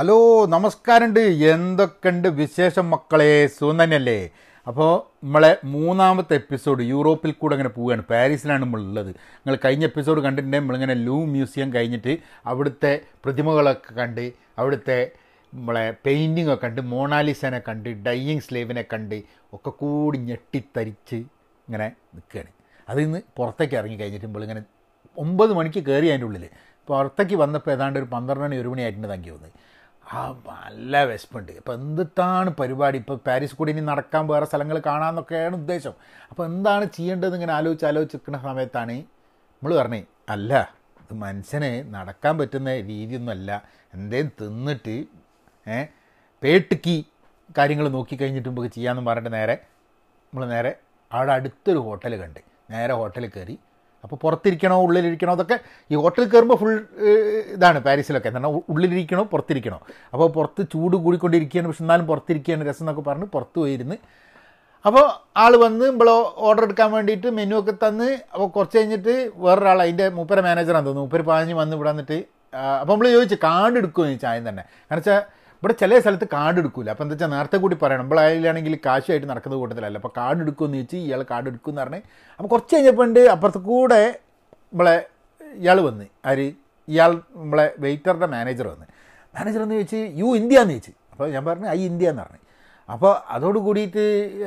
Hello നമസ്കാരമുണ്ട്. എന്തൊക്കെയുണ്ട് വിശേഷം മക്കളെ? സുഖം തന്നെയല്ലേ? അപ്പോൾ നമ്മളെ മൂന്നാമത്തെ എപ്പിസോഡ് യൂറോപ്പിൽ കൂടെ അങ്ങനെ പോവുകയാണ്. പാരീസിലാണ് നമ്മളുള്ളത്. നിങ്ങൾ കഴിഞ്ഞ എപ്പിസോഡ് കണ്ടിട്ടുണ്ടെങ്കിൽ നമ്മളിങ്ങനെ ലൂ മ്യൂസിയം കഴിഞ്ഞിട്ട് അവിടുത്തെ പ്രതിമകളൊക്കെ കണ്ട് അവിടുത്തെ നമ്മളെ പെയിന്റിങ് ഒക്കെ കണ്ട് മോണാലിസനെ കണ്ട് ഡൈയിങ് സ്ലേവിനെ കണ്ട് ഒക്കെ കൂടി ഞെട്ടിത്തരിച്ച് ഇങ്ങനെ നിൽക്കുകയാണ്. അതിൽ നിന്ന് പുറത്തേക്ക് ഇറങ്ങി കഴിഞ്ഞിട്ട് നമ്മളിങ്ങനെ ഒമ്പത് മണിക്ക് കയറി അതിന്റെ ഉള്ളിൽ പുറത്തേക്ക് വന്നപ്പോൾ ഏതാണ്ട് ഒരു പന്ത്രണ്ട് മണി ഒരു മണി ആയിട്ടുണ്ട് തങ്കി വന്നത്. ആ നല്ല വിശപ്പുണ്ട്. അപ്പോൾ എന്താണ് പരിപാടി? ഇപ്പോൾ പാരീസ് കൂടി ഇനി നടക്കാൻ വേറെ സ്ഥലങ്ങൾ കാണാമെന്നൊക്കെയാണ് ഉദ്ദേശം. അപ്പോൾ എന്താണ് ചെയ്യേണ്ടതെന്ന് ഇങ്ങനെ ആലോചിച്ച് ആലോചിക്കുന്ന സമയത്താണ് നമ്മൾ പറഞ്ഞേ അല്ല ഇത് മനുഷ്യന് നടക്കാൻ പറ്റുന്ന രീതിയൊന്നുമല്ല. എന്തേലും തിന്നിട്ട് ഏ പേട്ടിക്ക് കാര്യങ്ങൾ നോക്കി കഴിഞ്ഞിട്ട് നമുക്ക് ചെയ്യാമെന്ന് പറഞ്ഞിട്ട് നേരെ നമ്മൾ നേരെ അവിടെ അടുത്തൊരു ഹോട്ടൽ കണ്ട്. നേരെ ഹോട്ടലിൽ കയറി അപ്പോൾ പുറത്തിരിക്കണോ ഉള്ളിലിരിക്കണോ അതൊക്കെ ഈ ഹോട്ടൽ കയറുമ്പോൾ ഫുൾ ഇതാണ് പാരീസിലൊക്കെ. എന്താണ് ഉള്ളിലിരിക്കണോ പുറത്തിരിക്കണോ? അപ്പോൾ പുറത്ത് ചൂട് കൂടിക്കൊണ്ടിരിക്കുകയാണ് പക്ഷെ എന്നാലും പുറത്തിരിക്കുകയാണ് രസം എന്നൊക്കെ പറഞ്ഞ് പുറത്ത് പോയിരുന്ന്. അപ്പോൾ ആൾ വന്ന് ഇമ്പളോ ഓർഡർ എടുക്കാൻ വേണ്ടിയിട്ട് മെനു ഒക്കെ തന്ന് അപ്പോൾ കുറച്ച് കഴിഞ്ഞിട്ട് വേറൊരാൾ അതിന്റെ മൂപ്പര മാനേജറാണ് തോന്നുന്നു. മൂപ്പര് പാഞ്ഞ് വന്ന് ഇവിടെ വന്നിട്ട് അപ്പോൾ നമ്മൾ ചോദിച്ചു കാർഡ് എടുക്കുമോ ചോദിച്ചാൽ ആദ്യം തന്നെ. കാരണം വെച്ചാൽ ഇവിടെ ചില സ്ഥലത്ത് കാർഡ് എടുക്കില്ല അപ്പോൾ എന്താ വെച്ചാൽ നേരത്തെ കൂടി പറയണം. നമ്മൾ അതിലാണെങ്കിൽ കാശുമായിട്ട് നടക്കുന്ന കൂട്ടത്തിലല്ല. അപ്പോൾ കാർഡ് എടുക്കുമെന്ന് ചോദിച്ച് ഇയാൾ കാർഡ് എടുക്കുമെന്ന് പറഞ്ഞ് അപ്പോൾ കുറച്ച് കഴിഞ്ഞപ്പോൾ ഉണ്ട് അപ്പുറത്ത് കൂടെ നമ്മളെ ഇയാൾ വന്ന്. ആര്? ഇയാൾ നമ്മളെ വെയിറ്ററുടെ മാനേജർ വന്ന്. മാനേജർ എന്ന് ചോദിച്ച് യു ഇന്ത്യ എന്ന് ചോദിച്ചു. അപ്പോൾ ഞാൻ പറഞ്ഞു ഐ ഇന്ത്യ എന്ന് പറഞ്ഞു. അപ്പോൾ അതോട് കൂടിയിട്ട്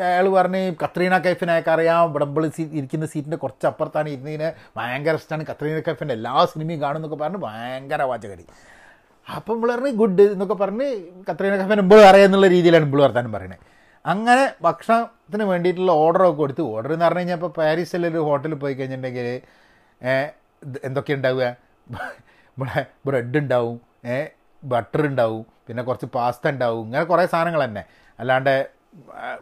അയാൾ പറഞ്ഞ് കത്രീന കൈഫിനെയൊക്കെ അറിയാം. ഇവിടെ നമ്മൾ സീ ഇരിക്കുന്ന സീറ്റിന്റെ കുറച്ച് അപ്പുറത്താണ് ഇരുന്നതിന്. ഭയങ്കര ഇഷ്ടമാണ് കത്രീന കൈഫിന്റെ എല്ലാ സിനിമയും കാണുമെന്നൊക്കെ പറഞ്ഞ് ഭയങ്കര വാചകടി അപ്പം നമ്മൾ പറഞ്ഞ് ഗുഡ് എന്നൊക്കെ പറഞ്ഞ് കത്രീന കൈഫൻ ഇപ്പോൾ അറിയാമെന്നുള്ള രീതിയിലാണ് ഇപ്പോൾ വർത്താനം പറയുന്നത് അങ്ങനെ ഭക്ഷണത്തിന് വേണ്ടിയിട്ടുള്ള ഓർഡറൊക്കെ കൊടുത്തു. ഓർഡർ എന്ന് പറഞ്ഞു കഴിഞ്ഞാൽ ഇപ്പോൾ പാരീസിൽ ഒരു ഹോട്ടലിൽ പോയി കഴിഞ്ഞിട്ടുണ്ടെങ്കിൽ എന്തൊക്കെ ഉണ്ടാവുക? ഇവിടെ ബ്രെഡ് ഉണ്ടാവും ബട്ടർ ഉണ്ടാവും പിന്നെ കുറച്ച് പാസ്ത ഉണ്ടാവും ഇങ്ങനെ കുറേ സാധനങ്ങൾ തന്നെ. അല്ലാണ്ട്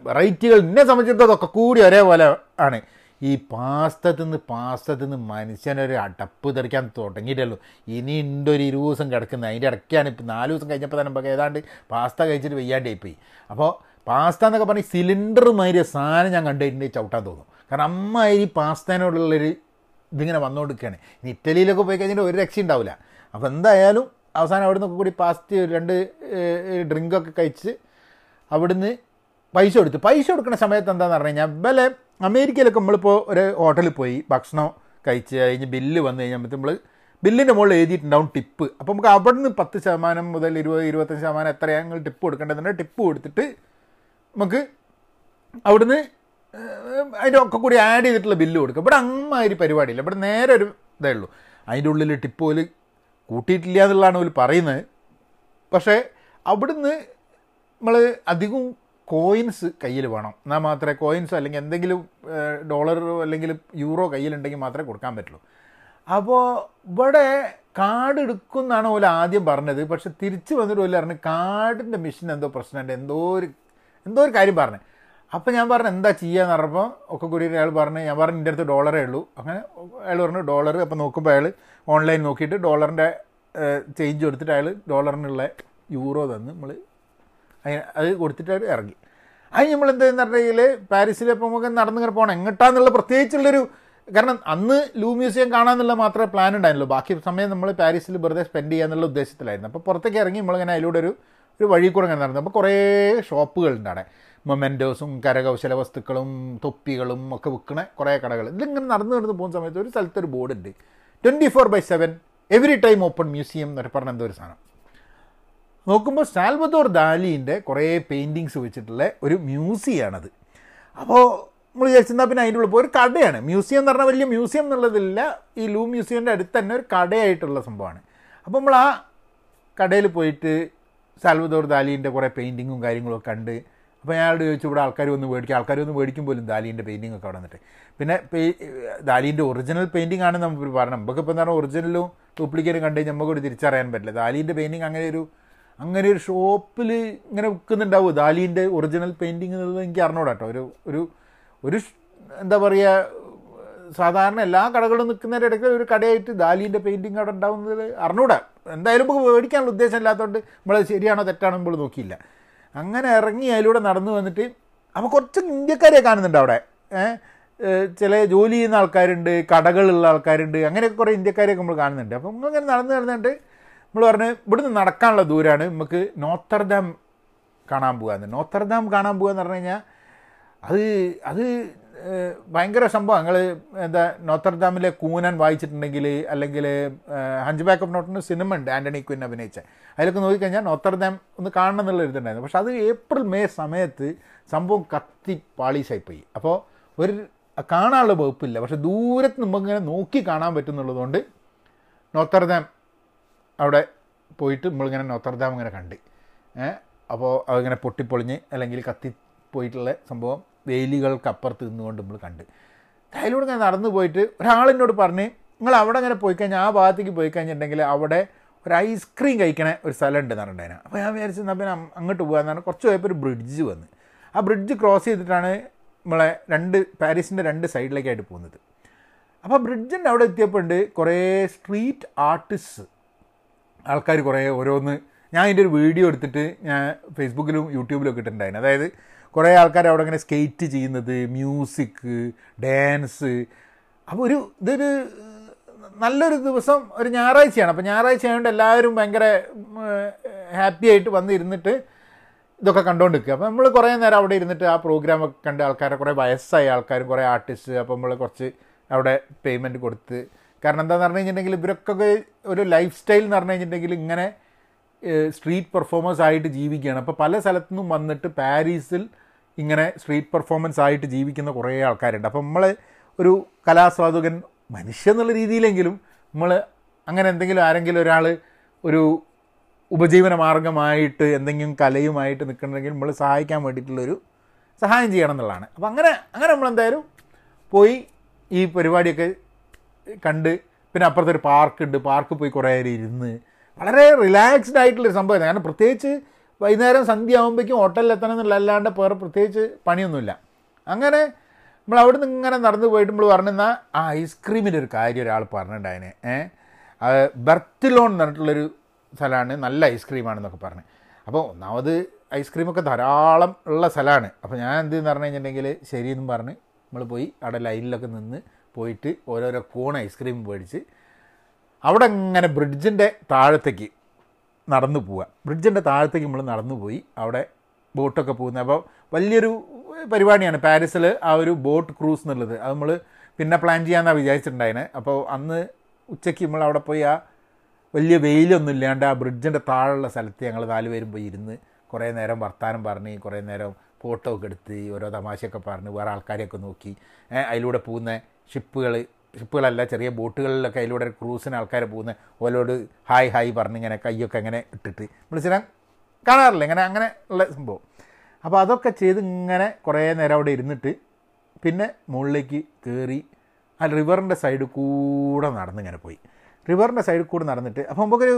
വെറൈറ്റികൾ എന്നെ സംബന്ധിച്ചിടത്തോളം അതൊക്കെ കൂടി ഒരേപോലെ ആണ്. ഈ പാസ്തത്തിൽ നിന്ന് പാസ്തത്തിൽ നിന്ന് മനുഷ്യനൊരു അടപ്പ് തെറിക്കാൻ തുടങ്ങിയിട്ടല്ലോ ഇനി ഉണ്ട് ഒരു ഇരുപത് ദിവസം കിടക്കുന്നത് അതിന്റെ ഇടയ്ക്കാണ് ഇപ്പം നാല് ദിവസം കഴിഞ്ഞപ്പോൾ തന്നെ നമുക്ക് ഏതാണ്ട് പാസ്ത കഴിച്ചിട്ട് വെയ്യാണ്ടേ പോയി. അപ്പോൾ പാസ്ത എന്നൊക്കെ പറഞ്ഞ് സിലിണ്ടർ മാതിരി സാധനം ഞാൻ കണ്ടിട്ടുണ്ട് ചവിട്ടാൻ തോന്നും. കാരണം അമ്മാതിരി പാസ്തേനോടുള്ളൊരു ഇതിങ്ങനെ വന്നുകൊടുക്കുകയാണ് ഇനി ഇറ്റലിയിലൊക്കെ പോയി കഴിഞ്ഞിട്ട് ഒരു രക്ഷ ഉണ്ടാവില്ല. അപ്പോൾ എന്തായാലും അവസാനം അവിടെ നിന്നൊക്കെ കൂടി പാസ്റ്റ് രണ്ട് ഡ്രിങ്കൊക്കെ കഴിച്ച് അവിടുന്ന് പൈസ കൊടുത്തു. പൈസ കൊടുക്കുന്ന സമയത്ത് എന്താണെന്ന് പറഞ്ഞു കഴിഞ്ഞാൽ വില അമേരിക്കയിലൊക്കെ നമ്മളിപ്പോൾ ഒരു ഹോട്ടലിൽ പോയി ഭക്ഷണം കഴിച്ച് കഴിഞ്ഞ് ബില്ല് വന്നു കഴിഞ്ഞാൽ നമ്മൾ ബില്ലിന്റെ മുകളിൽ എഴുതിയിട്ടുണ്ടാവും ടിപ്പ്. അപ്പോൾ നമുക്ക് അവിടെ നിന്ന് പത്ത് ശതമാനം മുതൽ ഇരുപത് ഇരുപത്തഞ്ച് ശതമാനം എത്രയാണ് നിങ്ങൾ ടിപ്പ് കൊടുക്കേണ്ടതുണ്ട് ടിപ്പ് കൊടുത്തിട്ട് നമുക്ക് അവിടുന്ന് അതിന്റെ ഒക്കെ കൂടി ആഡ് ചെയ്തിട്ടുള്ള ബില്ല് കൊടുക്കുക. ഇവിടെ അമ്മാതിരി പരിപാടിയില്ല. ഇവിടെ നേരെ ഒരു ഇതേ ഉള്ളൂ. അതിന്റെ ഉള്ളിൽ ടിപ്പ് പോലും കൂട്ടിയിട്ടില്ല എന്നുള്ളതാണ് അവർ പറയുന്നത്. പക്ഷേ അവിടുന്ന് നമ്മൾ അധികവും കോയിൻസ് കയ്യിൽ വേണം. എന്നാൽ മാത്രമേ കോയിൻസോ അല്ലെങ്കിൽ എന്തെങ്കിലും ഡോളറോ അല്ലെങ്കിൽ യൂറോ കയ്യിലുണ്ടെങ്കിൽ മാത്രമേ കൊടുക്കാൻ പറ്റുള്ളൂ. അപ്പോൾ ഇവിടെ കാർഡ് എടുക്കും എന്നാണ് പോലെ ആദ്യം പറഞ്ഞത്. പക്ഷെ തിരിച്ചു വന്നിട്ട് ഓല പറഞ്ഞു കാർഡിന്റെ മെഷീൻ എന്തോ പ്രശ്നമുണ്ട്. എന്തോ ഒരു എന്തോ ഒരു കാര്യം പറഞ്ഞു. അപ്പോൾ ഞാൻ പറഞ്ഞു എന്താ ചെയ്യാന്ന് പറഞ്ഞപ്പോൾ ഒക്കെ കൂടി അയാൾ പറഞ്ഞു ഞാൻ പറഞ്ഞു എന്റെ അടുത്ത് ഡോളറേ ഉള്ളൂ. അങ്ങനെ അയാൾ പറഞ്ഞു ഡോളർ അപ്പോൾ നോക്കുമ്പോൾ അയാൾ ഓൺലൈൻ നോക്കിയിട്ട് ഡോളറിന്റെ ചേഞ്ച് കൊടുത്തിട്ട് അയാൾ ഡോളറിനുള്ള യൂറോ തന്ന് നമ്മൾ അത് കൊടുത്തിട്ട് അയാൾ ഇറങ്ങി. അത് നമ്മൾ എന്താന്ന് പറഞ്ഞാൽ പാരീസിൽ ഇപ്പോൾ നടന്നിങ്ങനെ പോകണം എങ്ങോട്ടാന്നുള്ള പ്രത്യേകിച്ചുള്ളൊരു കാരണം അന്ന് ലൂ മ്യൂസിയം കാണാമെന്നുള്ള മാത്രമേ പ്ലാൻ ഉണ്ടായിരുന്നുള്ളൂ. ബാക്കി സമയം നമ്മൾ പാരീസിൽ വെറുതെ സ്പെൻഡ് ചെയ്യാന്നുള്ള ഉദ്ദേശത്തിലായിരുന്നു. അപ്പോൾ പുറത്തേക്ക് ഇറങ്ങി നമ്മളിങ്ങനെ അതിലൂടെ ഒരു ഒരു വഴി കൂടെ ഇങ്ങനെ നടന്നു. അപ്പോൾ കുറേ ഷോപ്പുകളുണ്ട് അവിടെ. മൊമെന്റോസും കരകൗശല വസ്തുക്കളും തൊപ്പികളും ഒക്കെ വിൽക്കണ കുറേ കടകൾ. ഇതിലിങ്ങനെ നടന്നു നടന്ന് പോകുന്ന സമയത്ത് ഒരു സ്ഥലത്തൊരു ബോർഡ് ഉണ്ട്. Twenty four by seven every time open museum എന്നൊക്കെ പറഞ്ഞ എന്തോ ഒരു സാധനം. നോക്കുമ്പോൾ സാൽവദോർ ദാലിന്റെ കുറേ പെയിന്റിങ്സ് വെച്ചിട്ടുള്ള ഒരു മ്യൂസിയമാണത് അപ്പോൾ നമ്മൾ വിചാരിച്ചെന്നാൽ പിന്നെ അതിന്റെ ഉള്ളിൽ പോയി ഒരു കടയാണ്. മ്യൂസിയം എന്ന് പറഞ്ഞാൽ വലിയ മ്യൂസിയം എന്നുള്ളതില്ല ഈ ലൂ മ്യൂസിയന്റെ അടുത്ത് തന്നെ ഒരു കടയായിട്ടുള്ള സംഭവമാണ്. അപ്പോൾ നമ്മൾ ആ കടയിൽ പോയിട്ട് സാൽവദോർ ദാലീന്റെ കുറേ പെയിന്റിങ്ങും കാര്യങ്ങളും ഒക്കെ കണ്ട് അപ്പോൾ അയാളോട് ചോദിച്ചു ഇവിടെ ആൾക്കാർ ഒന്ന് മേടിക്കും. ആൾക്കാർ ഒന്ന് മേടിക്കും പോലും ദാലീന്റെ പെയിന്റിംഗ് ഒക്കെ അവിടെ വന്നിട്ട്. പിന്നെ ദാലീന്റെ ഒറിജിനൽ പെയിന്റിംഗ് ആണ് നമുക്ക് പറയണം നമുക്കിപ്പോൾ എന്താ എന്താണ് ഒറിജിനലും ഡ്യൂപ്ലിക്കേറ്റും കണ്ടു കഴിഞ്ഞാൽ നമുക്കൊരു തിരിച്ചറിയാൻ പറ്റില്ല. ദാലീന്റെ പെയിന്റിംഗ് അങ്ങനെ ഒരു അങ്ങനെ ഒരു ഷോപ്പിൽ ഇങ്ങനെ വിൽക്കുന്നുണ്ടാവും ദാലീന്റെ ഒറിജിനൽ പെയിന്റിങ് എന്നുള്ളത് എനിക്ക് അറിഞ്ഞൂടാ ഒരു ഒരു ഒരു എന്താ പറയുക സാധാരണ എല്ലാ കടകളും നിൽക്കുന്നതിന്റെ ഇടയ്ക്ക് ഒരു കടയായിട്ട് ദാലീന്റെ പെയിന്റിങ് അവിടെ ഉണ്ടാവുന്നത് അറിഞ്ഞൂടാ. എന്തായാലും നമുക്ക് മേടിക്കാനുള്ള ഉദ്ദേശം ഇല്ലാത്തതുകൊണ്ട് നമ്മൾ ശരിയാണോ തെറ്റാണോ നമ്മൾ നോക്കിയില്ല. അങ്ങനെ ഇറങ്ങി അതിലൂടെ നടന്നു വന്നിട്ട് അപ്പോൾ കുറച്ച് ഇന്ത്യക്കാരെ കാണുന്നുണ്ട് അവിടെ. ചില ജോലി ചെയ്യുന്ന ആൾക്കാരുണ്ട് കടകളുള്ള ആൾക്കാരുണ്ട് അങ്ങനെയൊക്കെ കുറേ ഇന്ത്യക്കാരെയൊക്കെ നമ്മൾ കാണുന്നുണ്ട്. അപ്പം നമ്മളിങ്ങനെ നടന്ന് നടന്നിട്ട് നമ്മൾ പറഞ്ഞ് ഇവിടുന്ന് നടക്കാനുള്ള ദൂരമാണ് നമുക്ക് നോത്തർഡാം കാണാൻ പോകാന്ന് നോത്തർഡാം കാണാൻ പോകുക എന്ന് പറഞ്ഞു കഴിഞ്ഞാൽ അത് അത് ഭയങ്കര സംഭവം. ഞങ്ങൾ എന്താ നോത്തർഡാമിലെ കൂനൻ വായിച്ചിട്ടുണ്ടെങ്കിൽ അല്ലെങ്കിൽ ഹഞ്ച് ബാക്ക് ഓഫ് നോട്ടിന് സിനിമ ഉണ്ട് ആന്റണി ക്വിൻ അഭിനയിച്ച. അതിലൊക്കെ നോക്കിക്കഴിഞ്ഞാൽ നോത്തർഡാം ഒന്ന് കാണണം എന്നുള്ള ഇതുണ്ടായിരുന്നു. പക്ഷെ അത് ഏപ്രിൽ മെയ് സമയത്ത് സംഭവം കത്തി പാളീസായിപ്പോയി അപ്പോൾ ഒരു കാണാനുള്ള വകുപ്പില്ല. പക്ഷെ ദൂരത്ത് നമുക്ക് ഇങ്ങനെ നോക്കി കാണാൻ പറ്റുന്നുള്ളതുകൊണ്ട് നോത്തർഡാം അവിടെ പോയിട്ട് നമ്മളിങ്ങനെ നോത്തർദാം ഇങ്ങനെ കണ്ട്. അപ്പോൾ അതിങ്ങനെ പൊട്ടിപ്പൊളിഞ്ഞ് അല്ലെങ്കിൽ കത്തി പോയിട്ടുള്ള സംഭവം വേലികൾക്ക് അപ്പുറത്ത് നിന്നുകൊണ്ട് നമ്മൾ കണ്ട്. അതിലൂടെ ഞാൻ നടന്നു പോയിട്ട് ഒരാളെന്നോട് പറഞ്ഞ് നിങ്ങൾ അവിടെ ഇങ്ങനെ പോയി കഴിഞ്ഞാൽ ആ ഭാഗത്തേക്ക് പോയി കഴിഞ്ഞിട്ടുണ്ടെങ്കിൽ അവിടെ ഒരു ഐസ്ക്രീം കഴിക്കണ ഒരു സ്ഥലം ഉണ്ട് പറഞ്ഞിട്ടുണ്ടായിരുന്നു അപ്പോൾ ഞാൻ വിചാരിച്ചു എന്നാൽ പിന്നെ അങ്ങോട്ട് പോകാമെന്നാണ് കുറച്ച് പോയപ്പോൾ ഒരു ബ്രിഡ്ജ് വന്ന്. ആ ബ്രിഡ്ജ് ക്രോസ് ചെയ്തിട്ടാണ് നമ്മളെ രണ്ട് പാരീസിന്റെ രണ്ട് സൈഡിലേക്കായിട്ട് പോകുന്നത്. അപ്പോൾ ബ്രിഡ്ജിന്റെ അവിടെ എത്തിയപ്പോൾ ഉണ്ട് കുറേ സ്ട്രീറ്റ് ആർട്ടിസ്റ്റ് ആൾക്കാർ കുറേ ഓരോന്ന് ഞാൻ അതിന്റെ ഒരു വീഡിയോ എടുത്തിട്ട് ഞാൻ ഫേസ്ബുക്കിലും യൂട്യൂബിലും ഒക്കെ ഇട്ടിട്ടുണ്ടായിരുന്നു. അതായത് കുറേ ആൾക്കാർ അവിടെ ഇങ്ങനെ സ്കേറ്റ് ചെയ്യുന്നത് മ്യൂസിക് ഡാൻസ് അപ്പോൾ ഒരു ഇതൊരു നല്ലൊരു ദിവസം ഒരു ഞായറാഴ്ചയാണ്. അപ്പോൾ ഞായറാഴ്ച ആയതുകൊണ്ട് എല്ലാവരും ഭയങ്കര ഹാപ്പി ആയിട്ട് വന്നിരുന്നിട്ട് ഇതൊക്കെ കണ്ടുകൊണ്ട് നിൽക്കുക അപ്പോൾ നമ്മൾ കുറേ നേരം അവിടെ ഇരുന്നിട്ട് ആ പ്രോഗ്രാമൊക്കെ കണ്ട് ആൾക്കാരെ കുറേ വയസ്സായ ആൾക്കാരും കുറേ ആർട്ടിസ്റ്റ് അപ്പോൾ നമ്മൾ കുറച്ച് അവിടെ പേയ്മെന്റ് കൊടുത്ത് കാരണം എന്താന്ന് പറഞ്ഞു കഴിഞ്ഞിട്ടുണ്ടെങ്കിൽ ഇവരൊക്കെ ഒരു ലൈഫ് സ്റ്റൈൽ എന്ന് പറഞ്ഞു കഴിഞ്ഞിട്ടുണ്ടെങ്കിൽ ഇങ്ങനെ സ്ട്രീറ്റ് പെർഫോമേഴ്സ് ആയിട്ട് ജീവിക്കുകയാണ്. അപ്പോൾ പല സ്ഥലത്തു നിന്നും വന്നിട്ട് പാരീസിൽ ഇങ്ങനെ സ്ട്രീറ്റ് പെർഫോമൻസ് ആയിട്ട് ജീവിക്കുന്ന കുറേ ആൾക്കാരുണ്ട്. അപ്പോൾ നമ്മൾ ഒരു കലാസ്വാദകൻ മനുഷ്യ എന്നുള്ള രീതിയിലെങ്കിലും നമ്മൾ അങ്ങനെ എന്തെങ്കിലും ആരെങ്കിലും ഒരാൾ ഒരു ഉപജീവന മാർഗമായിട്ട് എന്തെങ്കിലും കലയുമായിട്ട് നിൽക്കണമെങ്കിൽ നമ്മൾ സഹായിക്കാൻ വേണ്ടിയിട്ടുള്ളൊരു സഹായം ചെയ്യണം എന്നുള്ളതാണ്. അപ്പോൾ അങ്ങനെ അങ്ങനെ നമ്മളെന്തായാലും പോയി ഈ പരിപാടിയൊക്കെ കണ്ട്. പിന്നെ അപ്പുറത്തൊരു പാർക്കുണ്ട്. പാർക്ക് പോയി കുറേ നേരം ഇരുന്ന്. വളരെ റിലാക്സ്ഡ് ആയിട്ടുള്ളൊരു സംഭവമാണ് കാരണം പ്രത്യേകിച്ച് വൈകുന്നേരം സന്ധ്യ ആകുമ്പോഴേക്കും ഹോട്ടലിൽ എത്തണം എന്നുള്ള അല്ലാണ്ട് വേറെ പ്രത്യേകിച്ച് പണിയൊന്നുമില്ല. അങ്ങനെ നമ്മൾ അവിടെ നിന്ന് ഇങ്ങനെ നടന്നു പോയിട്ട് നമ്മൾ പറഞ്ഞാൽ ആ ഐസ്ക്രീമിന്റെ ഒരു കാര്യം ഒരാൾ പറഞ്ഞിട്ടുണ്ടായിനെ. ഏഹ് ബർത്തിലോൺ എന്ന് പറഞ്ഞിട്ടുള്ളൊരു സ്ഥലമാണ്. നല്ല ഐസ്ക്രീമാണെന്നൊക്കെ പറഞ്ഞു. അപ്പോൾ ഒന്നാമത് ഐസ്ക്രീമൊക്കെ ധാരാളം ഉള്ള സ്ഥലമാണ്. അപ്പോൾ ഞാൻ എന്ത് പറഞ്ഞു കഴിഞ്ഞിട്ടുണ്ടെങ്കിൽ ശരിയെന്നും പറഞ്ഞ് നമ്മൾ പോയി. അവിടെ ലൈനിലൊക്കെ നിന്ന് പോയിട്ട് ഓരോരോ കോൺ ഐസ്ക്രീം മേടിച്ച് അവിടെ ഇങ്ങനെ ബ്രിഡ്ജിന്റെ താഴത്തേക്ക് നടന്നു പോവുക ബ്രിഡ്ജിന്റെ താഴത്തേക്ക് നമ്മൾ നടന്നു പോയി. അവിടെ ബോട്ടൊക്കെ പോകുന്നത് അപ്പോൾ വലിയൊരു പരിപാടിയാണ്. പാരീസിൽ ആ ഒരു ബോട്ട് ക്രൂസ് എന്നുള്ളത്. അത് നമ്മൾ പിന്നെ പ്ലാൻ ചെയ്യാമെന്നാണ് വിചാരിച്ചിട്ടുണ്ടായിരുന്നത് അപ്പോൾ അന്ന് ഉച്ചയ്ക്ക് നമ്മൾ അവിടെ പോയി ആ വലിയ വെയിലൊന്നും ഇല്ലാണ്ട് ആ ബ്രിഡ്ജിന്റെ താഴെയുള്ള സ്ഥലത്ത് ഞങ്ങൾ നാല് പേരും പോയി ഇരുന്ന് കുറേ നേരം വർത്തമാനം പറഞ്ഞ് കുറേ നേരം ഫോട്ടോ ഒക്കെ എടുത്ത് ഓരോ തമാശയൊക്കെ പറഞ്ഞ് വേറെ ആൾക്കാരെയൊക്കെ നോക്കി. അതിലൂടെ പോകുന്ന ഷിപ്പുകൾ ഷിപ്പുകളല്ല ചെറിയ ബോട്ടുകളിലൊക്കെ അതിലൂടെ ക്രൂസിന് ആൾക്കാർ പോകുന്ന ഓലോട് ഹായ് ഹായ് പറഞ്ഞ് ഇങ്ങനെ കൈയൊക്കെ ഇങ്ങനെ ഇട്ടിട്ട്. വിളിച്ചാൽ കാണാറില്ല? ഇങ്ങനെ അങ്ങനെ ഉള്ള സംഭവം. അപ്പോൾ അതൊക്കെ ചെയ്ത് ഇങ്ങനെ കുറേ നേരം അവിടെ ഇരുന്നിട്ട് പിന്നെ മുകളിലേക്ക് കയറി ആ റിവറിന്റെ സൈഡിൽ കൂടെ നടന്നിങ്ങനെ പോയി. റിവറിന്റെ സൈഡിൽ കൂടെ നടന്നിട്ട് അപ്പോൾ നമുക്കൊരു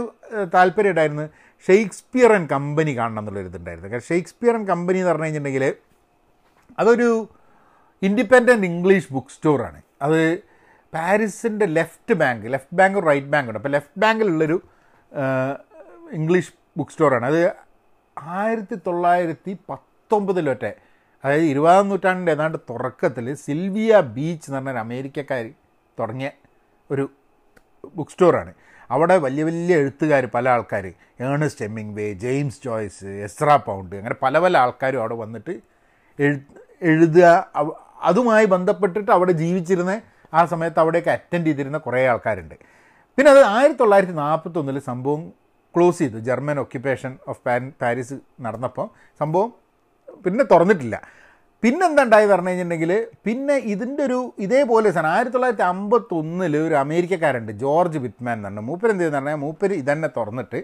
താല്പര്യം ഉണ്ടായിരുന്നു ഷേക്സ്പിയർ ആൻഡ് കമ്പനി കാണണം എന്നുള്ളൊരു ഇതുണ്ടായിരുന്നു. കാരണം ഷേക്സ്പിയർ ആൻഡ് കമ്പനി എന്ന് പറഞ്ഞു കഴിഞ്ഞിട്ടുണ്ടെങ്കിൽ അതൊരു ഇൻഡിപെൻഡന്റ് ഇംഗ്ലീഷ് ബുക്ക് സ്റ്റോറാണ്. അത് പാരീസിന്റെ left bank left bank right bank ഉണ്ട് അപ്പോൾ ലെഫ്റ്റ് ബാങ്കിലുള്ളൊരു ഇംഗ്ലീഷ് ബുക്ക് സ്റ്റോറാണ്. അത് ആയിരത്തി തൊള്ളായിരത്തി പത്തൊമ്പതിലൊറ്റെ അതായത് ഇരുപതാം നൂറ്റാണ്ടിന്റെ ഏതാണ്ട് തുടക്കത്തിൽ സിൽവിയ ബീച്ച് എന്ന് പറഞ്ഞൊരു അമേരിക്കക്കാർ തുടങ്ങിയ ഒരു ബുക്ക് സ്റ്റോറാണ്. അവിടെ വലിയ വലിയ എഴുത്തുകാർ പല ആൾക്കാർ Ernest Hemingway James Joyce Ezra Pound അങ്ങനെ പല പല ആൾക്കാരും അവിടെ വന്നിട്ട് എഴു എഴുതുക അതുമായി ബന്ധപ്പെട്ടിട്ട് അവിടെ ജീവിച്ചിരുന്ന ആ സമയത്ത് അവിടെയൊക്കെ അറ്റൻഡ് ചെയ്തിരുന്ന കുറേ ആൾക്കാരുണ്ട്. പിന്നെ അത് ആയിരത്തി തൊള്ളായിരത്തി നാൽപ്പത്തൊന്നിൽ സംഭവം ക്ലോസ് ചെയ്തു. ജർമ്മൻ ഒക്യുപ്പേഷൻ ഓഫ് പാരീസ് നടന്നപ്പോൾ സംഭവം പിന്നെ തുറന്നിട്ടില്ല. പിന്നെന്താ ഉണ്ടായി പറഞ്ഞു കഴിഞ്ഞിട്ടുണ്ടെങ്കിൽ പിന്നെ ഇതിന്റെ ഒരു ഇതേപോലെ സാധനം ആയിരത്തി തൊള്ളായിരത്തി അമ്പത്തൊന്നിൽ ഒരു അമേരിക്കക്കാരുണ്ട് ജോർജ് വിറ്റ്മാൻ എന്ന് പറഞ്ഞു. മൂപ്പർ എന്ത് ചെയ്തെന്ന് പറഞ്ഞാൽ മൂപ്പർ ഇതന്നെ തുറന്നിട്ട്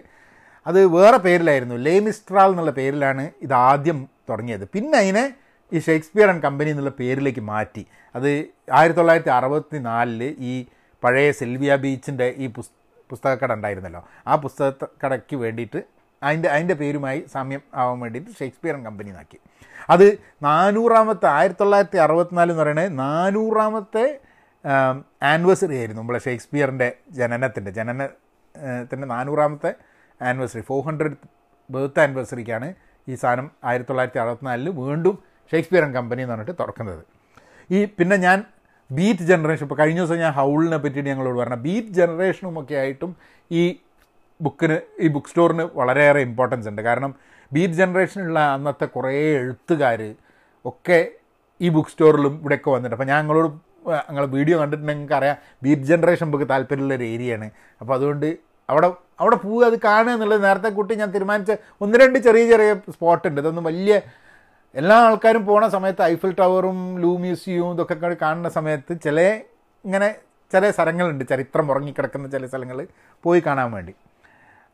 അത് വേറെ പേരിലായിരുന്നു. ലേമിസ്ട്രാൾ എന്നുള്ള പേരിലാണ് ഇത് ആദ്യം തുടങ്ങിയത്. പിന്നെ അതിനെ ഈ ഷേക്സ്പിയർ ആൻഡ് കമ്പനി എന്നുള്ള പേരിലേക്ക് മാറ്റി. അത് ആയിരത്തി തൊള്ളായിരത്തി അറുപത്തി നാലിൽ ഈ പഴയ സെൽവിയ ബീച്ചിന്റെ ഈ പുസ് പുസ്തകക്കട ഉണ്ടായിരുന്നല്ലോ. ആ പുസ്തകക്കടയ്ക്ക് വേണ്ടിയിട്ട് അതിന്റെ അതിന്റെ പേരുമായി സാമ്യം ആവാൻ വേണ്ടിയിട്ട് ഷേക്സ്പിയർ ആൻഡ് കമ്പനി നാക്കി. അത് നാനൂറാമത്തെ ആയിരത്തി തൊള്ളായിരത്തി അറുപത്തിനാല് എന്ന് പറയുന്നത് നാനൂറാമത്തെ ആനിവേഴ്സറി ആയിരുന്നു നമ്മളെ ഷേക്സ്പിയറിന്റെ ജനനത്തിന്റെ ജനനത്തിന്റെ നാനൂറാമത്തെ ആനിവേഴ്സറി. ഫോർ ഹൺഡ്രഡ് ബർത്ത് ആനിവേഴ്സറിക്കാണ് ഈ സാധനം ആയിരത്തി തൊള്ളായിരത്തി അറുപത്തിനാലിൽ വീണ്ടും ഷേക്സ്പിയർ ആൻഡ് കമ്പനി എന്ന് പറഞ്ഞിട്ട് തുറക്കുന്നത്. ഈ പിന്നെ ഞാൻ ബീറ്റ് ജനറേഷൻ ഇപ്പോൾ കഴിഞ്ഞ ദിവസം ഞാൻ ഹൗളിനെ പറ്റിയിട്ട് ഞങ്ങളോട് പറഞ്ഞ ബീറ്റ് ജനറേഷനും ഒക്കെ ആയിട്ടും ഈ ബുക്കിന് ഈ ബുക്ക് സ്റ്റോറിന് വളരെയേറെ ഇമ്പോർട്ടൻസ് ഉണ്ട്. കാരണം ബീറ്റ് ജനറേഷനുള്ള അന്നത്തെ കുറേ എഴുത്തുകാർ ഒക്കെ ഈ ബുക്ക് സ്റ്റോറിലും ഇവിടെയൊക്കെ വന്നിട്ട്. അപ്പോൾ ഞാൻ ഞങ്ങളോട് ഞങ്ങൾ വീഡിയോ കണ്ടിട്ടുണ്ടെങ്കിൽ അറിയാം ബീറ്റ് ജനറേഷൻ ബുക്ക് താല്പര്യമുള്ള ഒരു ഏരിയയാണ് അപ്പോൾ അതുകൊണ്ട് അവിടെ അവിടെ പോവുക അത് കാണുക എന്നുള്ളത് നേരത്തെ കൂട്ടി ഞാൻ തീരുമാനിച്ച ഒന്ന് രണ്ട് ചെറിയ ചെറിയ സ്പോട്ട് ഉണ്ട്. ഇതൊന്നും വലിയ എല്ലാ ആൾക്കാരും പോണ സമയത്ത് ഐഫിൽ ടവറും ലൂ മ്യൂസിയവും ഇതൊക്കെ കാണുന്ന സമയത്ത് ചില ഇങ്ങനെ ചില സ്ഥലങ്ങളുണ്ട്. ചരിത്രം ഉറങ്ങിക്കിടക്കുന്ന ചില സ്ഥലങ്ങൾ പോയി കാണാൻ വേണ്ടി.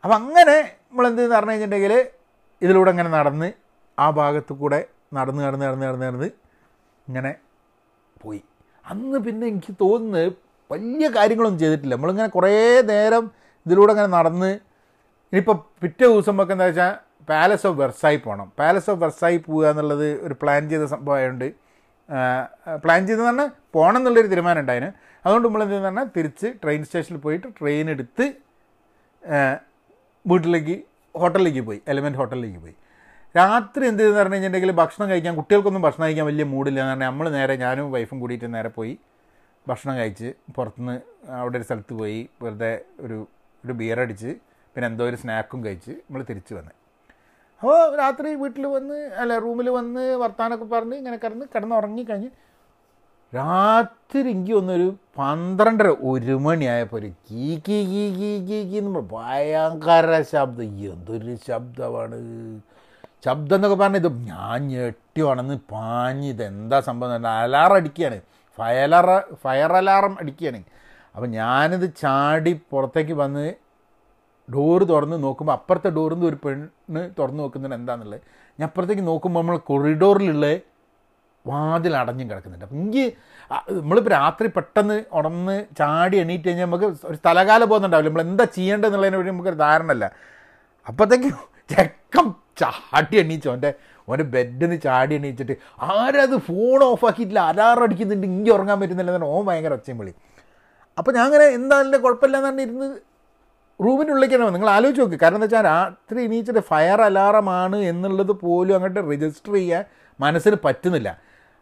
അപ്പം അങ്ങനെ നമ്മൾ നമ്മളെന്ത് പറഞ്ഞു കഴിഞ്ഞിട്ടുണ്ടെങ്കിൽ ഇതിലൂടെ ഇങ്ങനെ നടന്ന് ആ ഭാഗത്ത് കൂടെ നടന്ന് നടന്ന് നടന്ന് നടന്ന് നടന്ന് ഇങ്ങനെ പോയി. അന്ന് പിന്നെ എനിക്ക് തോന്നുന്നത് വലിയ കാര്യങ്ങളൊന്നും ചെയ്തിട്ടില്ല. നമ്മളിങ്ങനെ കുറേ നേരം ഇതിലൂടെ ഇങ്ങനെ നടന്ന് ഇനിയിപ്പോൾ പിറ്റേ ദിവസം നമുക്ക് എന്താ വെച്ചാൽ പാലസ് ഓഫ് വെർസായി പോകണം പാലസ് ഓഫ് വെർസായി പോവുക എന്നുള്ളത് ഒരു പ്ലാൻ ചെയ്ത സംഭവമായതുകൊണ്ട് പ്ലാൻ ചെയ്തെന്ന് പറഞ്ഞാൽ പോകണം എന്നുള്ളൊരു തീരുമാനം ഉണ്ടായിന്. അതുകൊണ്ട് നമ്മൾ എന്ത് പറഞ്ഞാൽ തിരിച്ച് ട്രെയിൻ സ്റ്റേഷനിൽ പോയിട്ട് ട്രെയിൻ എടുത്ത് വീട്ടിലേക്ക് ഹോട്ടലിലേക്ക് പോയി എലമെന്റ് ഹോട്ടലിലേക്ക് പോയി. രാത്രി എന്ത് ചെയ്തെന്ന് പറഞ്ഞു കഴിഞ്ഞിട്ടുണ്ടെങ്കിൽ ഭക്ഷണം കഴിക്കാൻ കുട്ടികൾക്കൊന്നും ഭക്ഷണം കഴിക്കാൻ വലിയ മൂഡില്ല എന്ന് പറഞ്ഞാൽ നമ്മൾ നേരെ ഞാനും വൈഫും കൂടിയിട്ട് നേരെ പോയി ഭക്ഷണം കഴിച്ച് പുറത്തുനിന്ന് അവിടെ ഒരു സ്ഥലത്ത് പോയി വെറുതെ ഒരു ഒരു ബിയർ അടിച്ച് പിന്നെ എന്തോ ഒരു സ്നാക്കും കഴിച്ച് നമ്മൾ തിരിച്ച് വന്ന്. അപ്പോൾ രാത്രി വീട്ടിൽ വന്ന് അല്ല റൂമിൽ വന്ന് വർത്താനൊക്കെ പറഞ്ഞ് ഇങ്ങനെ കിടന്ന് കിടന്ന് ഉറങ്ങിക്കഴിഞ്ഞ് രാത്രി എനിക്ക് ഒന്നൊരു പന്ത്രണ്ടര ഒരു മണിയായപ്പോൾ ഒരു കീ കീ കീ കീ കീ കീ എന്ന് ഭയങ്കര ശബ്ദം. എന്തൊരു ശബ്ദമാണ്. ശബ്ദം എന്നൊക്കെ പറഞ്ഞ ഇത് ഞാൻ ഞെട്ടി ഉണന്ന് പാഞ്ഞ് എന്താ സംഭവം അലാറം അടിക്കുകയാണ്. ഫയലറ ഫയർ അലാറം അടിക്കുകയാണ്. അപ്പം ഞാനിത് ചാടി പുറത്തേക്ക് വന്ന് ഡോറ് തുറന്ന് നോക്കുമ്പോൾ അപ്പുറത്തെ ഡോറിൽ നിന്ന് ഒരു പെണ്ണ് തുറന്ന് നോക്കുന്നതിന് എന്താണെന്നുള്ളത് ഞാൻ അപ്പുറത്തേക്ക് നോക്കുമ്പോൾ നമ്മൾ കൊറിഡോറിലുള്ള വാതിൽ അടഞ്ഞും കിടക്കുന്നുണ്ട്. അപ്പം എനിക്ക് നമ്മളിപ്പോൾ രാത്രി പെട്ടെന്ന് ഉണർന്ന് ചാടി എണീറ്റ് കഴിഞ്ഞാൽ നമുക്ക് ഒരു സ്ഥലകാല ബോധമുണ്ടാവില്ല നമ്മൾ എന്താ ചെയ്യേണ്ടതെന്നുള്ളതിനെ പറ്റി നമുക്കൊരു ധാരണ അല്ല അപ്പോഴത്തേക്ക് ചെക്കം ചാടി എണീച്ചു അവന്റെ ഓന്റെ ബെഡിൽ നിന്ന് ചാടി എണീച്ചിട്ട് ആരത് ഫോൺ ഓഫ് ആക്കിയിട്ടില്ല. അലാറം അടിക്കുന്നുണ്ട്. ഇങ്ങനെ ഉറങ്ങാൻ പറ്റുന്നില്ല. എന്നാണ് ഓൻ ഭയങ്കര ഒച്ചയും വിളി അപ്പോൾ ഞാൻ അങ്ങനെ എന്താ അതിന്റെ കുഴപ്പമില്ല എന്നാണ് ഇരുന്ന് റൂമിനുള്ളിലേക്കാണ് നിങ്ങൾ ആലോചിച്ച് നോക്ക്. കാരണം എന്താ വെച്ചാൽ രാത്രി എണീച്ചിട്ട് ഫയർ അലാറമാണ് എന്നുള്ളത് പോലും അങ്ങോട്ട് രജിസ്റ്റർ ചെയ്യാൻ മനസ്സിന് പറ്റുന്നില്ല.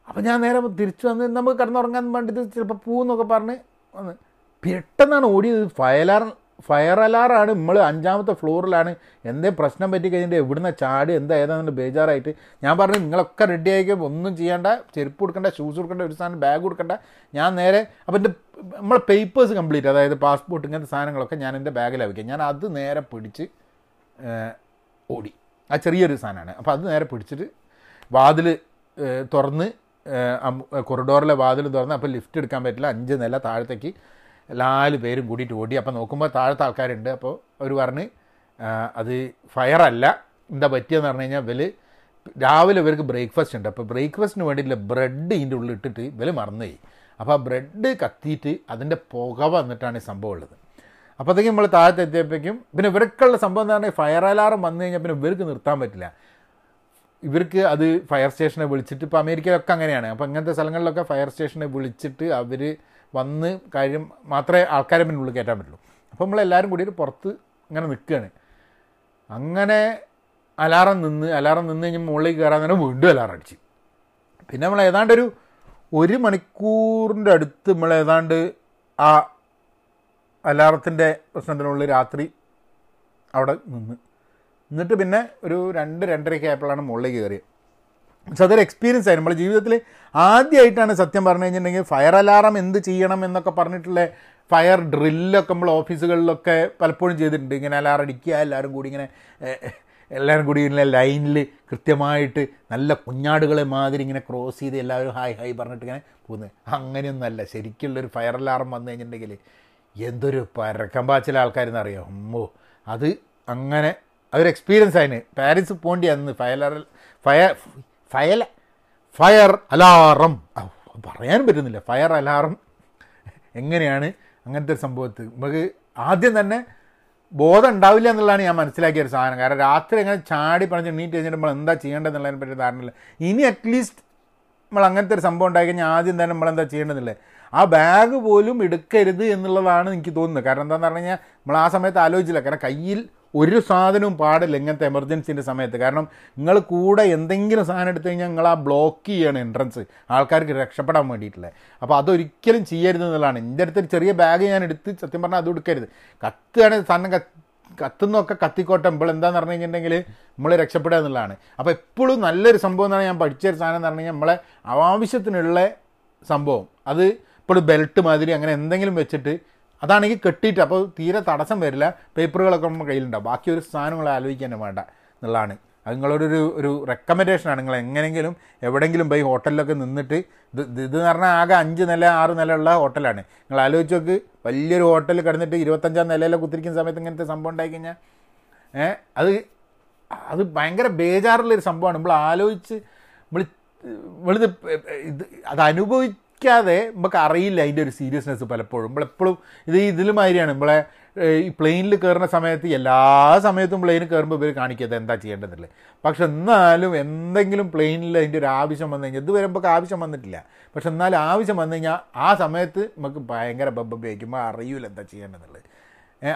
അപ്പം ഞാൻ നേരെ തിരിച്ചു വന്ന് നമുക്ക് കിടന്നുറങ്ങാൻ വേണ്ടിയിട്ട് ചിലപ്പോൾ പൂന്നൊക്കെ പറഞ്ഞ് വന്ന് പെട്ടെന്നാണ് ഓടിയത്. ഫയലാർ ഫയർ അലാറാണ് നമ്മൾ അഞ്ചാമത്തെ ഫ്ലോറിലാണ് എന്തേ പ്രശ്നം പറ്റി കഴിഞ്ഞിട്ട് എവിടുന്ന ചാടി എന്താ ബേജാറായിട്ട് ഞാൻ പറഞ്ഞു നിങ്ങളൊക്കെ റെഡി ആയിരിക്കും. ഒന്നും ചെയ്യേണ്ട. ചെരുപ്പ് കൊടുക്കണ്ട ഷൂസ് കൊടുക്കേണ്ട ഒരു സാധനം ബാഗ് കൊടുക്കണ്ട ഞാൻ നേരെ അപ്പം എന്റെ നമ്മളെ പേപ്പേഴ്സ് കംപ്ലീറ്റ് അതായത് പാസ്പോർട്ട് ഇങ്ങനത്തെ സാധനങ്ങളൊക്കെ ഞാൻ എന്റെ ബാഗിലാണ് വയ്ക്കുക ഞാൻ അത് നേരെ പിടിച്ച് ഓടി. ആ ചെറിയൊരു സാധനമാണ് അപ്പോൾ അത് നേരെ പിടിച്ചിട്ട് വാതിൽ തുറന്ന് കൊറിഡോറിലെ വാതിൽ തുറന്ന് അപ്പോൾ ലിഫ്റ്റ് എടുക്കാൻ പറ്റില്ല. അഞ്ച് നില താഴത്തേക്ക് നാല് പേരും കൂടിയിട്ട് ഓടി. അപ്പോൾ നോക്കുമ്പോൾ താഴത്തെ ആൾക്കാരുണ്ട്. അപ്പോൾ അവർ പറഞ്ഞ് അത് ഫയർ അല്ല എന്താ പറ്റിയെന്ന് പറഞ്ഞു കഴിഞ്ഞാൽ ഇവർ രാവിലെ ഇവർക്ക് ബ്രേക്ക്ഫാസ്റ്റ് ഉണ്ട്. അപ്പോൾ ബ്രേക്ക്ഫാസ്റ്റിന് വേണ്ടിയിട്ടുള്ള ബ്രെഡ് ഇതിന്റെ ഉള്ളിൽ ഇട്ടിട്ട് ഇവർ മറന്നുപോയി. അപ്പോൾ ആ ബ്രെഡ് കത്തിയിട്ട് അതിന്റെ പുക വന്നിട്ടാണ് ഈ സംഭവം ഉള്ളത്. അപ്പോഴത്തേക്കും നമ്മൾ താഴത്തെ എത്തിയപ്പോഴേക്കും പിന്നെ ഇവർക്കുള്ള സംഭവം എന്ന് പറഞ്ഞാൽ ഫയർ അലാറം വന്നു കഴിഞ്ഞാൽ പിന്നെ ഇവർക്ക് നിർത്താൻ പറ്റില്ല. ഇവർക്ക് അത് ഫയർ സ്റ്റേഷനെ വിളിച്ചിട്ട് ഇപ്പോൾ അമേരിക്കയിലൊക്കെ അങ്ങനെയാണ്. അപ്പോൾ ഇങ്ങനത്തെ സ്ഥലങ്ങളിലൊക്കെ ഫയർ സ്റ്റേഷനെ വിളിച്ചിട്ട് അവർ വന്ന് കാര്യം മാത്രമേ ആൾക്കാരെ പിന്നെ ഉള്ളിൽ കയറ്റാൻ പറ്റുള്ളൂ. അപ്പോൾ നമ്മളെല്ലാവരും കൂടി പുറത്ത് ഇങ്ങനെ നിൽക്കുകയാണ്. അങ്ങനെ അലാറം നിന്ന് അലാറം നിന്ന് കഴിഞ്ഞാൽ മുകളിലേക്ക് കയറാൻ തന്നെ വീണ്ടും അലാറം അടിച്ച്. പിന്നെ നമ്മൾ ഏതാണ്ടൊരു ഒരു മണിക്കൂറിന്റെ അടുത്ത് നമ്മൾ ഏതാണ്ട് ആ അലാറത്തിന്റെ പ്രശ്നത്തിനുള്ളിൽ രാത്രി അവിടെ നിന്ന്. എന്നിട്ട് പിന്നെ ഒരു രണ്ട് രണ്ടരയ്ക്ക് ആയപ്പോഴാണ് മുകളിലേക്ക് കയറിയത്. പക്ഷെ അതൊരു എക്സ്പീരിയൻസ് ആയിരുന്നു. നമ്മുടെ ജീവിതത്തിൽ ആദ്യമായിട്ടാണ് സത്യം പറഞ്ഞു കഴിഞ്ഞിട്ടുണ്ടെങ്കിൽ ഫയർ അലാറം എന്ത് ചെയ്യണം എന്നൊക്കെ പറഞ്ഞിട്ടുള്ള ഫയർ ഡ്രില്ലൊക്കെ നമ്മൾ ഓഫീസുകളിലൊക്കെ പലപ്പോഴും ചെയ്തിട്ടുണ്ട്. ഇങ്ങനെ അലാറം അടിക്കുക എല്ലാവരും കൂടി ഇങ്ങനെ എല്ലാവരും കൂടി ഇങ്ങനെ ലൈനിൽ കൃത്യമായിട്ട് നല്ല കുഞ്ഞാടുകളെ മാതിരി ഇങ്ങനെ ക്രോസ് ചെയ്ത് എല്ലാവരും ഹായ് ഹായ് പറഞ്ഞിട്ട് ഇങ്ങനെ പോകുന്നത്. അങ്ങനെയൊന്നുമല്ല. ശരിക്കുള്ളൊരു ഫയർ അലാറം വന്നു കഴിഞ്ഞിട്ടുണ്ടെങ്കിൽ എന്തൊരു പരക്കം പാച്ചിലെ ആൾക്കാരെന്ന് അറിയാം? അമ്മോ അത് അങ്ങനെ അതൊരു എക്സ്പീരിയൻസ് ആയിരുന്നു പാരീസ് പോണ്ടി അന്ന്. Fire fire file fire alarm. പറയാനും പറ്റുന്നില്ല. Fire alarm. എങ്ങനെയാണ് അങ്ങനത്തെ ഒരു സംഭവത്തിൽ നമുക്ക് ആദ്യം തന്നെ ബോധം ഉണ്ടാവില്ല എന്നുള്ളതാണ് ഞാൻ മനസ്സിലാക്കിയ ഒരു സാധനം. കാരണം രാത്രി എങ്ങനെ ചാടി പറഞ്ഞ് എണ്ണീറ്റ് കഴിഞ്ഞിട്ട് നമ്മൾ എന്താ ചെയ്യേണ്ടതെന്നുള്ളതിനെ പറ്റി ധാരണയില്ല. ഇനി അറ്റ്ലീസ്റ്റ് നമ്മൾ അങ്ങനത്തെ ഒരു സംഭവം ഉണ്ടായി കഴിഞ്ഞാൽ ആദ്യം തന്നെ നമ്മളെന്താ ചെയ്യേണ്ടതില്ലേ? ആ ബാഗ് പോലും എടുക്കരുത് എന്നുള്ളതാണ് എനിക്ക് തോന്നുന്നത്. കാരണം എന്താണെന്ന് പറഞ്ഞു കഴിഞ്ഞാൽ നമ്മൾ ആ സമയത്ത് ആലോചിച്ചില്ല. കാരണം കയ്യിൽ ഒരു സാധനവും പാടില്ല ഇങ്ങനത്തെ എമർജൻസിന്റെ സമയത്ത്. കാരണം നിങ്ങൾ കൂടെ എന്തെങ്കിലും സാധനം എടുത്തു കഴിഞ്ഞാൽ നിങ്ങൾ ആ ബ്ലോക്ക് ചെയ്യാണ് എൻട്രൻസ് ആൾക്കാർക്ക് രക്ഷപ്പെടാൻ വേണ്ടിയിട്ടുള്ളത് അപ്പോൾ അതൊരിക്കലും ചെയ്യരുത് എന്നുള്ളതാണ്. എന്റെ അടുത്തൊരു ചെറിയ ബാഗ് ഞാൻ എടുത്ത് സത്യം പറഞ്ഞാൽ അത് എടുക്കരുത്. കത്തുകയാണെങ്കിൽ സാധനം കത്തുന്നൊക്കെ കത്തിക്കോട്ടെ. ഇപ്പോൾ എന്താന്ന് പറഞ്ഞു കഴിഞ്ഞിട്ടുണ്ടെങ്കിൽ നമ്മൾ രക്ഷപ്പെടുക എന്നുള്ളതാണ്. അപ്പോൾ എപ്പോഴും നല്ലൊരു സംഭവം എന്നാണ് ഞാൻ പഠിച്ചൊരു സാധനം എന്ന് പറഞ്ഞു കഴിഞ്ഞാൽ നമ്മളെ ആവശ്യത്തിനുള്ള സംഭവം. അത് ഇപ്പോൾ ബെൽറ്റ് മാതിരി അങ്ങനെ എന്തെങ്കിലും വെച്ചിട്ട് അതാണെങ്കിൽ കെട്ടിയിട്ട് അപ്പോൾ തീരെ തടസ്സം വരില്ല പേപ്പറുകളൊക്കെ നമ്മുടെ കയ്യിലുണ്ടാവും ബാക്കി ഒരു സാധനങ്ങൾ ആലോചിക്കാൻ വേണ്ട എന്നുള്ളതാണ് അത് നിങ്ങളൊരു ഒരു റെക്കമെൻഡേഷനാണ് നിങ്ങൾ എങ്ങനെയെങ്കിലും എവിടെയെങ്കിലും പോയി ഹോട്ടലിലൊക്കെ നിന്നിട്ട് ഇത് ഇത് എന്ന് പറഞ്ഞാൽ ആകെ അഞ്ച് നില ആറ് നില ഉള്ള ഹോട്ടലാണ് നിങ്ങൾ ആലോചിച്ച് നോക്ക് വലിയൊരു ഹോട്ടലിൽ കിടന്നിട്ട് ഇരുപത്തഞ്ചാം നിലയിലൊക്കെ കുത്തിരിക്കുന്ന സമയത്ത് ഇങ്ങനത്തെ സംഭവം ഉണ്ടായി കഴിഞ്ഞാൽ ഏ അത് അത് ഭയങ്കര ബേജാറുള്ളൊരു സംഭവമാണ് നമ്മൾ ആലോചിച്ച് നമ്മൾ നമ്മളിത് ഇത് അത് അനുഭവിക്കാതെ നമുക്ക് അറിയില്ല അതിന്റെ ഒരു സീരിയസ്നെസ് പലപ്പോഴും. നമ്മളെപ്പോഴും ഇത് ഇതിൽ മാതിരിയാണ് നമ്മളെ ഈ പ്ലെയിനിൽ കയറുന്ന സമയത്ത് എല്ലാ സമയത്തും പ്ലെയിനിൽ കയറുമ്പോൾ ഇവർ കാണിക്കാതെ എന്താ ചെയ്യേണ്ടതില്ല പക്ഷെ എന്നാലും എന്തെങ്കിലും പ്ലെയിനിൽ അതിന്റെ ഒരു ആവശ്യം വന്നു കഴിഞ്ഞാൽ ഇതുവരെ നമുക്ക് ആവശ്യം വന്നിട്ടില്ല. പക്ഷെ എന്നാലും ആവശ്യം വന്നു കഴിഞ്ഞാൽ ആ സമയത്ത് നമുക്ക് ഭയങ്കര ബബ്ബ ഉപയോഗിക്കുമ്പോൾ അറിയൂല എന്താ ചെയ്യേണ്ടതെന്നുള്ളത്.